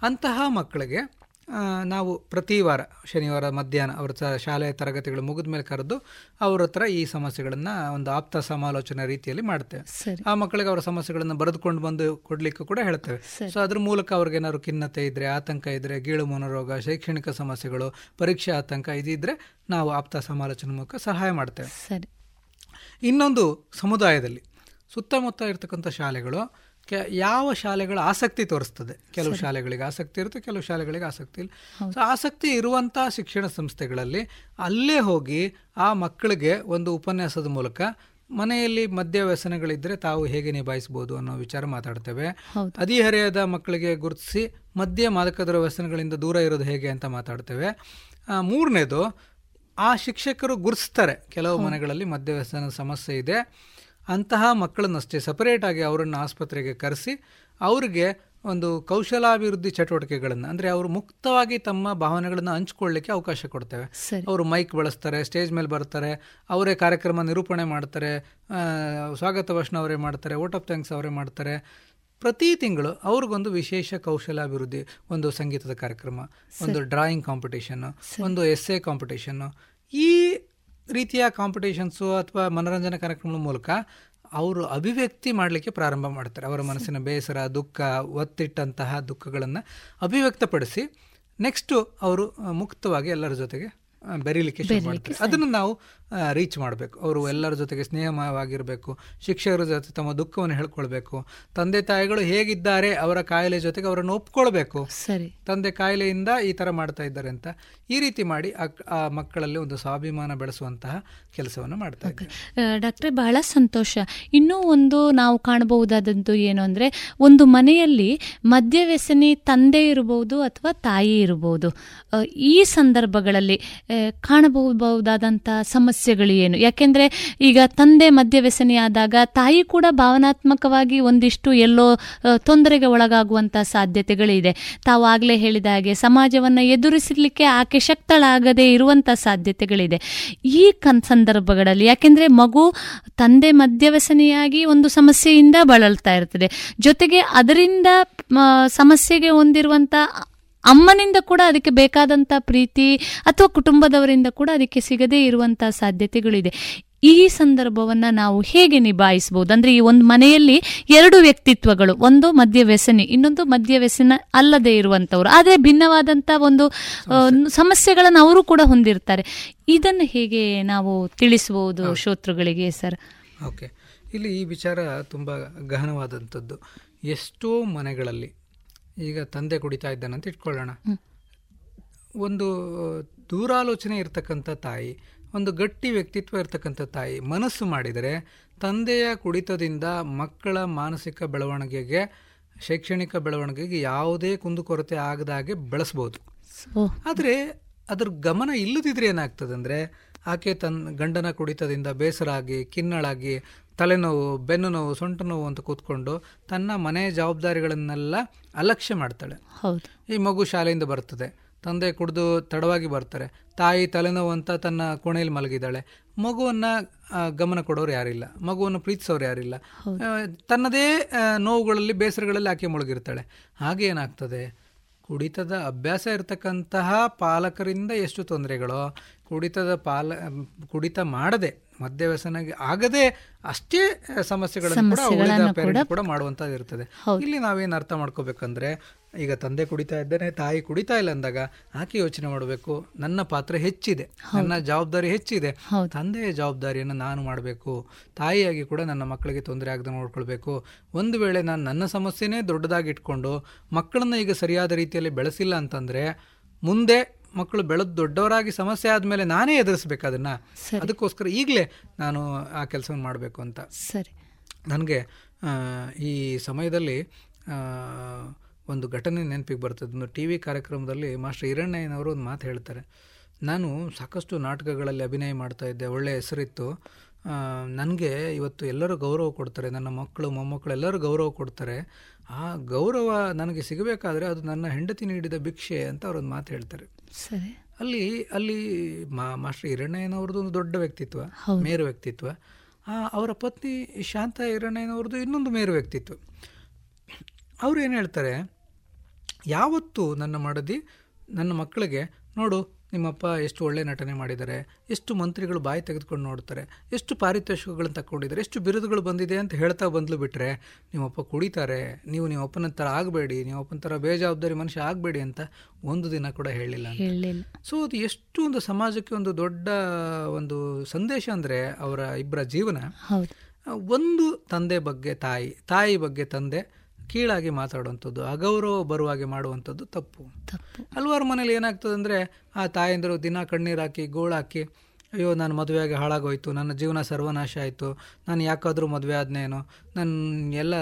ಅಂತಹ ಮಕ್ಕಳಿಗೆ ನಾವು ಪ್ರತಿ ವಾರ ಶನಿವಾರ ಮಧ್ಯಾಹ್ನ ಅವರ ಶಾಲೆಯ ತರಗತಿಗಳು ಮುಗಿದ ಮೇಲೆ ಕರೆದು ಅವ್ರ ಹತ್ರ ಈ ಸಮಸ್ಯೆಗಳನ್ನು ಒಂದು ಆಪ್ತ ಸಮಾಲೋಚನೆ ರೀತಿಯಲ್ಲಿ ಮಾಡ್ತೇವೆ. ಆ ಮಕ್ಕಳಿಗೆ ಅವರ ಸಮಸ್ಯೆಗಳನ್ನು ಬರೆದುಕೊಂಡು ಬಂದು ಕೊಡಲಿಕ್ಕೂ ಕೂಡ ಹೇಳ್ತೇವೆ. ಸೊ ಅದ್ರ ಮೂಲಕ ಅವ್ರಿಗೆ ಏನಾದ್ರು ಖಿನ್ನತೆ ಇದ್ರೆ ಆತಂಕ ಇದ್ರೆ ಗೀಳು ಮನೋರೋಗ ಶೈಕ್ಷಣಿಕ ಸಮಸ್ಯೆಗಳು ಪರೀಕ್ಷೆ ಆತಂಕ ಇದಿದ್ರೆ ನಾವು ಆಪ್ತ ಸಮಾಲೋಚನೆ ಮೂಲಕ ಸಹಾಯ ಮಾಡ್ತೇವೆ. ಇನ್ನೊಂದು ಸಮುದಾಯದಲ್ಲಿ ಸುತ್ತಮುತ್ತ ಇರ್ತಕ್ಕಂಥ ಶಾಲೆಗಳು ಕೆ ಯಾವ ಶಾಲೆಗಳ ಆಸಕ್ತಿ ತೋರಿಸ್ತದೆ? ಕೆಲವು ಶಾಲೆಗಳಿಗೆ ಆಸಕ್ತಿ ಇರುತ್ತೆ ಕೆಲವು ಶಾಲೆಗಳಿಗೆ ಆಸಕ್ತಿ ಇಲ್ಲ. ಸೊ ಆಸಕ್ತಿ ಇರುವಂಥ ಶಿಕ್ಷಣ ಸಂಸ್ಥೆಗಳಲ್ಲಿ ಅಲ್ಲೇ ಹೋಗಿ ಆ ಮಕ್ಕಳಿಗೆ ಒಂದು ಉಪನ್ಯಾಸದ ಮೂಲಕ ಮನೆಯಲ್ಲಿ ಮದ್ಯ ವ್ಯಸನಗಳಿದ್ದರೆ ತಾವು ಹೇಗೆ ನಿಭಾಯಿಸ್ಬೋದು ಅನ್ನೋ ವಿಚಾರ ಮಾತಾಡ್ತೇವೆ. ಹೌದು. ಹದಿಹರೆಯದ ಮಕ್ಕಳಿಗೆ ಗುರುತಿಸಿ ಮದ್ಯ ಮಾದಕದ್ರ ವ್ಯಸನಗಳಿಂದ ದೂರ ಇರೋದು ಹೇಗೆ ಅಂತ ಮಾತಾಡ್ತೇವೆ. ಮೂರನೇದು ಆ ಶಿಕ್ಷಕರು ಗುರುತಿಸ್ತಾರೆ. ಕೆಲವು ಮನೆಗಳಲ್ಲಿ ಮದ್ಯ ವ್ಯಸನದ ಸಮಸ್ಯೆ ಇದೆ. ಅಂತಹ ಮಕ್ಕಳನ್ನಷ್ಟೇ ಸಪರೇಟ್ ಆಗಿ ಅವರನ್ನು ಆಸ್ಪತ್ರೆಗೆ ಕರೆಸಿ ಅವರಿಗೆ ಒಂದು ಕೌಶಲಾಭಿವೃದ್ಧಿ ಚಟುವಟಿಕೆಗಳನ್ನು ಅಂದರೆ ಅವರು ಮುಕ್ತವಾಗಿ ತಮ್ಮ ಭಾವನೆಗಳನ್ನು ಹಂಚ್ಕೊಳ್ಳಿಕ್ಕೆ ಅವಕಾಶ ಕೊಡ್ತೇವೆ. ಅವರು ಮೈಕ್ ಬಳಸ್ತಾರೆ ಸ್ಟೇಜ್ ಮೇಲೆ ಬರ್ತಾರೆ ಅವರೇ ಕಾರ್ಯಕ್ರಮ ನಿರೂಪಣೆ ಮಾಡ್ತಾರೆ ಸ್ವಾಗತ ಭಾಷಣ ಅವರೇ ಮಾಡ್ತಾರೆ ಓಟ್ ಆಫ್ ಥ್ಯಾಂಕ್ಸ್ ಅವರೇ ಮಾಡ್ತಾರೆ. ಪ್ರತಿ ತಿಂಗಳು ಅವ್ರಿಗೊಂದು ವಿಶೇಷ ಕೌಶಲಾಭಿವೃದ್ಧಿ ಒಂದು ಸಂಗೀತದ ಕಾರ್ಯಕ್ರಮ ಒಂದು ಡ್ರಾಯಿಂಗ್ ಕಾಂಪಿಟೇಷನ್ನು ಒಂದು ಎಸ್ಸೆ ಕಾಂಪಿಟೇಷನ್ನು ಈ ರೀತಿಯ ಕಾಂಪಿಟೇಷನ್ಸು ಅಥವಾ ಮನೋರಂಜನಾ ಕಾರ್ಯಕ್ರಮಗಳ ಮೂಲಕ ಅವರು ಅಭಿವ್ಯಕ್ತಿ ಮಾಡಲಿಕ್ಕೆ ಪ್ರಾರಂಭ ಮಾಡ್ತಾರೆ. ಅವರ ಮನಸ್ಸಿನ ಬೇಸರ ದುಃಖ ಒತ್ತಿಟ್ಟಂತಹ ದುಃಖಗಳನ್ನು ಅಭಿವ್ಯಕ್ತಪಡಿಸಿ ನೆಕ್ಸ್ಟು ಅವರು ಮುಕ್ತವಾಗಿ ಎಲ್ಲರ ಜೊತೆಗೆ ಬೆರೀಲಿಕ್ಕೆ ಶುರು ಮಾಡ್ತಾರೆ. ಅದನ್ನು ನಾವು ರೀಚ್ ಮಾಡಬೇಕು. ಅವರು ಎಲ್ಲರ ಜೊತೆಗೆ ಸ್ನೇಹಮಯವಾಗಿರಬೇಕು. ಶಿಕ್ಷಕರ ಜೊತೆ ತಮ್ಮ ದುಃಖವನ್ನು ಹೇಳ್ಕೊಳ್ಬೇಕು. ತಂದೆ ತಾಯಿಗಳು ಹೇಗಿದ್ದಾರೆ ಅವರ ಕಾಯಿಲೆ ಜೊತೆಗೆ ಅವರನ್ನು ಒಪ್ಕೊಳ್ಬೇಕು. ಸರಿ. ತಂದೆ ಕಾಯಿಲೆಯಿಂದ ಈ ಥರ ಮಾಡ್ತಾ ಇದ್ದಾರೆ ಅಂತ ಈ ರೀತಿ ಮಾಡಿ ಆ ಮಕ್ಕಳಲ್ಲಿ ಒಂದು ಸ್ವಾಭಿಮಾನ ಬೆಳೆಸುವಂತಹ ಕೆಲಸವನ್ನು ಮಾಡ್ತಾ ಇದ್ದಾರೆ. ಡಾಕ್ಟ್ರೆ ಬಹಳ ಸಂತೋಷ. ಇನ್ನೂ ಒಂದು ನಾವು ಕಾಣಬಹುದಾದಂತೂ ಏನು ಅಂದರೆ ಒಂದು ಮನೆಯಲ್ಲಿ ಮದ್ಯವ್ಯಸನಿ ತಂದೆ ಇರಬಹುದು ಅಥವಾ ತಾಯಿ ಇರಬಹುದು ಈ ಸಂದರ್ಭಗಳಲ್ಲಿ ಕಾಣಬಹುದಾದಂಥ ಕಾಣಬಹುದಾದಂಥ ಸಮಸ್ಯೆಗಳು ಏನು? ಯಾಕೆಂದ್ರೆ ಈಗ ತಂದೆ ಮದ್ಯವ್ಯಸನಿ ಆದಾಗ ತಾಯಿ ಕೂಡ ಭಾವನಾತ್ಮಕವಾಗಿ ಒಂದಿಷ್ಟು ಎಲ್ಲೋ ತೊಂದರೆಗೆ ಒಳಗಾಗುವಂಥ ಸಾಧ್ಯತೆಗಳಿದೆ. ತಾವು ಆಗಲೇ ಹೇಳಿದ ಹಾಗೆ ಸಮಾಜವನ್ನು ಎದುರಿಸಲಿಕ್ಕೆ ಆಕೆ ಶಕ್ತಳಾಗದೇ ಇರುವಂಥ ಸಾಧ್ಯತೆಗಳಿದೆ. ಈ ಕನ್, ಸಂದರ್ಭಗಳಲ್ಲಿ ಯಾಕೆಂದ್ರೆ ಮಗು ತಂದೆ ಮದ್ಯವ್ಯಸನಿಯಾಗಿ ಒಂದು ಸಮಸ್ಯೆಯಿಂದ ಬಳಲ್ತಾ ಇರ್ತದೆ. ಜೊತೆಗೆ ಅದರಿಂದ ಸಮಸ್ಯೆಗೆ ಹೊಂದಿರುವಂಥ ಅಮ್ಮನಿಂದ ಕೂಡ ಅದಕ್ಕೆ ಬೇಕಾದಂಥ ಪ್ರೀತಿ ಅಥವಾ ಕುಟುಂಬದವರಿಂದ ಕೂಡ ಅದಕ್ಕೆ ಸಿಗದೇ ಇರುವಂಥ ಸಾಧ್ಯತೆಗಳಿದೆ. ಈ ಸಂದರ್ಭವನ್ನ ನಾವು ಹೇಗೆ ನಿಭಾಯಿಸಬಹುದು? ಅಂದ್ರೆ ಈ ಒಂದು ಮನೆಯಲ್ಲಿ ಎರಡು ವ್ಯಕ್ತಿತ್ವಗಳು ಒಂದು ಮದ್ಯ ವ್ಯಸನಿ ಇನ್ನೊಂದು ಮದ್ಯ ವ್ಯಸನ ಅಲ್ಲದೆ ಇರುವಂತವ್ರು. ಆದ್ರೆ ಭಿನ್ನವಾದಂತ ಒಂದು ಸಮಸ್ಯೆಗಳನ್ನು ಅವರು ಕೂಡ ಹೊಂದಿರ್ತಾರೆ. ಇದನ್ನು ಹೇಗೆ ನಾವು ತಿಳಿಸಬಹುದು ಶ್ರೋತೃಗಳಿಗೆ ಸರ್? ಓಕೆ. ಇಲ್ಲಿ ಈ ವಿಚಾರ ತುಂಬಾ ಗಹನವಾದಂಥದ್ದು. ಎಷ್ಟೋ ಮನೆಗಳಲ್ಲಿ ಈಗ ತಂದೆ ಕುಡಿತಾ ಇದ್ದಾನೆ ಅಂತ ಇಟ್ಕೊಳ್ಳೋಣ. ಒಂದು ದೂರಾಲೋಚನೆ ಇರ್ತಕ್ಕಂಥ ತಾಯಿ ಒಂದು ಗಟ್ಟಿ ವ್ಯಕ್ತಿತ್ವ ಇರ್ತಕ್ಕಂಥ ತಾಯಿ ಮನಸ್ಸು ಮಾಡಿದರೆ ತಂದೆಯ ಕುಡಿತದಿಂದ ಮಕ್ಕಳ ಮಾನಸಿಕ ಬೆಳವಣಿಗೆಗೆ ಶೈಕ್ಷಣಿಕ ಬೆಳವಣಿಗೆಗೆ ಯಾವುದೇ ಕುಂದುಕೊರತೆ ಆಗದ ಹಾಗೆ ಬೆಳೆಸ್ಬೋದು. ಆದರೆ ಅದ್ರ ಗಮನ ಇಲ್ಲದಿದ್ರೆ ಏನಾಗ್ತದೆ ಅಂದರೆ ಆಕೆ ತನ್ನ ಗಂಡನ ಕುಡಿತದಿಂದ ಬೇಸರಾಗಿ ಖಿನ್ನಳಾಗಿ ತಲೆನೋವು ಬೆನ್ನು ನೋವು ಸೊಂಟ ನೋವು ಅಂತ ಕೂತ್ಕೊಂಡು ತನ್ನ ಮನೆ ಜವಾಬ್ದಾರಿಗಳನ್ನೆಲ್ಲ ಅಲಕ್ಷ್ಯ ಮಾಡ್ತಾಳೆ. ಹೌದು. ಈ ಮಗು ಶಾಲೆಯಿಂದ ಬರ್ತದೆ. ತಂದೆ ಕುಡಿದು ತಡವಾಗಿ ಬರ್ತಾರೆ. ತಾಯಿ ತಲೆನೋವು ಅಂತ ತನ್ನ ಕೋಣೆಯಲ್ಲಿ ಮಲಗಿದ್ದಾಳೆ. ಮಗುವನ್ನ ಗಮನ ಕೊಡೋರು ಯಾರಿಲ್ಲ. ಮಗುವನ್ನು ಪ್ರೀತಿಸೋರು ಯಾರಿಲ್ಲ. ತನ್ನದೇ ನೋವುಗಳಲ್ಲಿ ಬೇಸರಗಳಲ್ಲಿ ಆಕೆ ಮುಳುಗಿರ್ತಾಳೆ. ಹಾಗೆ ಏನಾಗ್ತದೆ? ಕುಡಿತದ ಅಭ್ಯಾಸ ಇರತಕ್ಕಂತಹ ಪಾಲಕರಿಂದ ಎಷ್ಟು ತೊಂದರೆಗಳೋ ಕುಡಿತದ ಪಾಲ ಕುಡಿತ ಮಾಡದೆ ಮದ್ಯವ್ಯಸನ ಆಗದೆ ಅಷ್ಟೇ ಸಮಸ್ಯೆಗಳನ್ನು ಕೂಡ ಕೂಡ ಮಾಡುವಂತದ್ದು ಇರ್ತದೆ. ಇಲ್ಲಿ ನಾವೇನು ಅರ್ಥ ಮಾಡ್ಕೋಬೇಕಂದ್ರೆ ಈಗ ತಂದೆ ಕುಡಿತಾ ಇದ್ದೇನೆ ತಾಯಿ ಕುಡಿತಾ ಇಲ್ಲ ಅಂದಾಗ ಆಕೆ ಯೋಚನೆ ಮಾಡಬೇಕು ನನ್ನ ಪಾತ್ರ ಹೆಚ್ಚಿದೆ ನನ್ನ ಜವಾಬ್ದಾರಿ ಹೆಚ್ಚಿದೆ ತಂದೆಯ ಜವಾಬ್ದಾರಿಯನ್ನು ನಾನು ಮಾಡಬೇಕು ತಾಯಿಯಾಗಿ ಕೂಡ ನನ್ನ ಮಕ್ಕಳಿಗೆ ತೊಂದರೆ ಆಗದೆ ನೋಡ್ಕೊಳ್ಬೇಕು. ಒಂದು ವೇಳೆ ನಾನು ನನ್ನ ಸಮಸ್ಯೆನೇ ದೊಡ್ಡದಾಗಿ ಇಟ್ಕೊಂಡು ಮಕ್ಕಳನ್ನ ಈಗ ಸರಿಯಾದ ರೀತಿಯಲ್ಲಿ ಬೆಳೆಸಿಲ್ಲ ಅಂತಂದ್ರೆ ಮುಂದೆ ಮಕ್ಕಳು ಬೆಳೆದು ದೊಡ್ಡವರಾಗಿ ಸಮಸ್ಯೆ ಆದಮೇಲೆ ನಾನೇ ಎದುರಿಸ್ಬೇಕು ಅದನ್ನ. ಅದಕ್ಕೋಸ್ಕರ ಈಗಲೇ ನಾನು ಆ ಕೆಲಸವನ್ನು ಮಾಡಬೇಕು ಅಂತ. ಸರಿ. ನನಗೆ ಈ ಸಮಯದಲ್ಲಿ ಒಂದು ಘಟನೆ ನೆನಪಿಗೆ ಬರ್ತದೆ. ಒಂದು ಟಿ ವಿ ಕಾರ್ಯಕ್ರಮದಲ್ಲಿ ಮಾಸ್ಟರ್ ಹಿರಣ್ಣಯ್ಯನವರು ಒಂದು ಮಾತು ಹೇಳ್ತಾರೆ. ನಾನು ಸಾಕಷ್ಟು ನಾಟಕಗಳಲ್ಲಿ ಅಭಿನಯ ಮಾಡ್ತಾ ಇದ್ದೆ ಒಳ್ಳೆಯ ಹೆಸರಿತ್ತು. ನನಗೆ ಇವತ್ತು ಎಲ್ಲರೂ ಗೌರವ ಕೊಡ್ತಾರೆ. ನನ್ನ ಮಕ್ಕಳು ಮೊಮ್ಮಕ್ಕಳು ಎಲ್ಲರೂ ಗೌರವ ಕೊಡ್ತಾರೆ. ಆ ಗೌರವ ನನಗೆ ಸಿಗಬೇಕಾದ್ರೆ ಅದು ನನ್ನ ಹೆಂಡತಿ ನೀಡಿದ ಭಿಕ್ಷೆ ಅಂತ ಅವ್ರೊಂದು ಮಾತು ಹೇಳ್ತಾರೆ. ಸರಿ. ಅಲ್ಲಿ ಅಲ್ಲಿ ಮಾ ಮಾಸ್ಟರ್ ಹಿರಣ್ಣಯ್ಯನವ್ರದ್ದು ಒಂದು ದೊಡ್ಡ ವ್ಯಕ್ತಿತ್ವ ಮೇರು ವ್ಯಕ್ತಿತ್ವ. ಅವರ ಪತ್ನಿ ಶಾಂತ ಹಿರಣ್ಣಯ್ಯನವ್ರದ್ದು ಇನ್ನೊಂದು ಮೇರು ವ್ಯಕ್ತಿತ್ವ. ಅವರು ಏನು ಹೇಳ್ತಾರೆ? ಯಾವತ್ತು ನನ್ನ ಮಾಡದಿ ನನ್ನ ಮಕ್ಕಳಿಗೆ ನೋಡು ನಿಮ್ಮಪ್ಪ ಎಷ್ಟು ಒಳ್ಳೆ ನಟನೆ ಮಾಡಿದ್ದಾರೆ ಎಷ್ಟು ಮಂತ್ರಿಗಳು ಬಾಯಿ ತೆಗೆದುಕೊಂಡು ನೋಡ್ತಾರೆ ಎಷ್ಟು ಪಾರಿತೋಷಿಕಗಳನ್ನು ತಗೊಂಡಿದ್ದಾರೆ ಎಷ್ಟು ಬಿರುದುಗಳು ಬಂದಿದೆ ಅಂತ ಹೇಳ್ತಾ ಬಂದ್ಲು ಬಿಟ್ಟರೆ ನಿಮ್ಮಪ್ಪ ಕುಡಿತಾರೆ ನೀವು ನಿಮ್ಮ ಅಪ್ಪನ ಥರ ಆಗಬೇಡಿ ನಿಮ್ಮಪ್ಪನ ಅಪ್ಪನ ಥರ ಬೇಜವಾಬ್ದಾರಿ ಮನುಷ್ಯ ಆಗಬೇಡಿ ಅಂತ ಒಂದು ದಿನ ಕೂಡ ಹೇಳಿಲ್ಲ ಸೊ ಅದು ಎಷ್ಟು ಒಂದು ಸಮಾಜಕ್ಕೆ ಒಂದು ದೊಡ್ಡ ಒಂದು ಸಂದೇಶ ಅಂದರೆ ಅವರ ಇಬ್ಬರ ಜೀವನ. ಒಂದು ತಂದೆ ಬಗ್ಗೆ ತಾಯಿ ತಾಯಿ ಬಗ್ಗೆ ತಂದೆ ಕೀಳಾಗಿ ಮಾತಾಡುವಂಥದ್ದು ಅಗೌರವ ಬರುವಾಗೆ ಮಾಡುವಂಥದ್ದು ತಪ್ಪು. ಹಲವಾರು ಮನೇಲಿ ಏನಾಗ್ತದೆ ಅಂದರೆ ಆ ತಾಯಂದಿರು ದಿನ ಕಣ್ಣೀರು ಹಾಕಿ ಗೋಳಾಕಿ ಅಯ್ಯೋ ನಾನು ಮದುವೆಯಾಗಿ ಹಾಳಾಗೋಯ್ತು ನನ್ನ ಜೀವನ ಸರ್ವನಾಶ ಆಯಿತು ನಾನು ಯಾಕಾದರೂ ಮದುವೆ ಆದ್ನೇನೋ ನನ್ನ ಎಲ್ಲ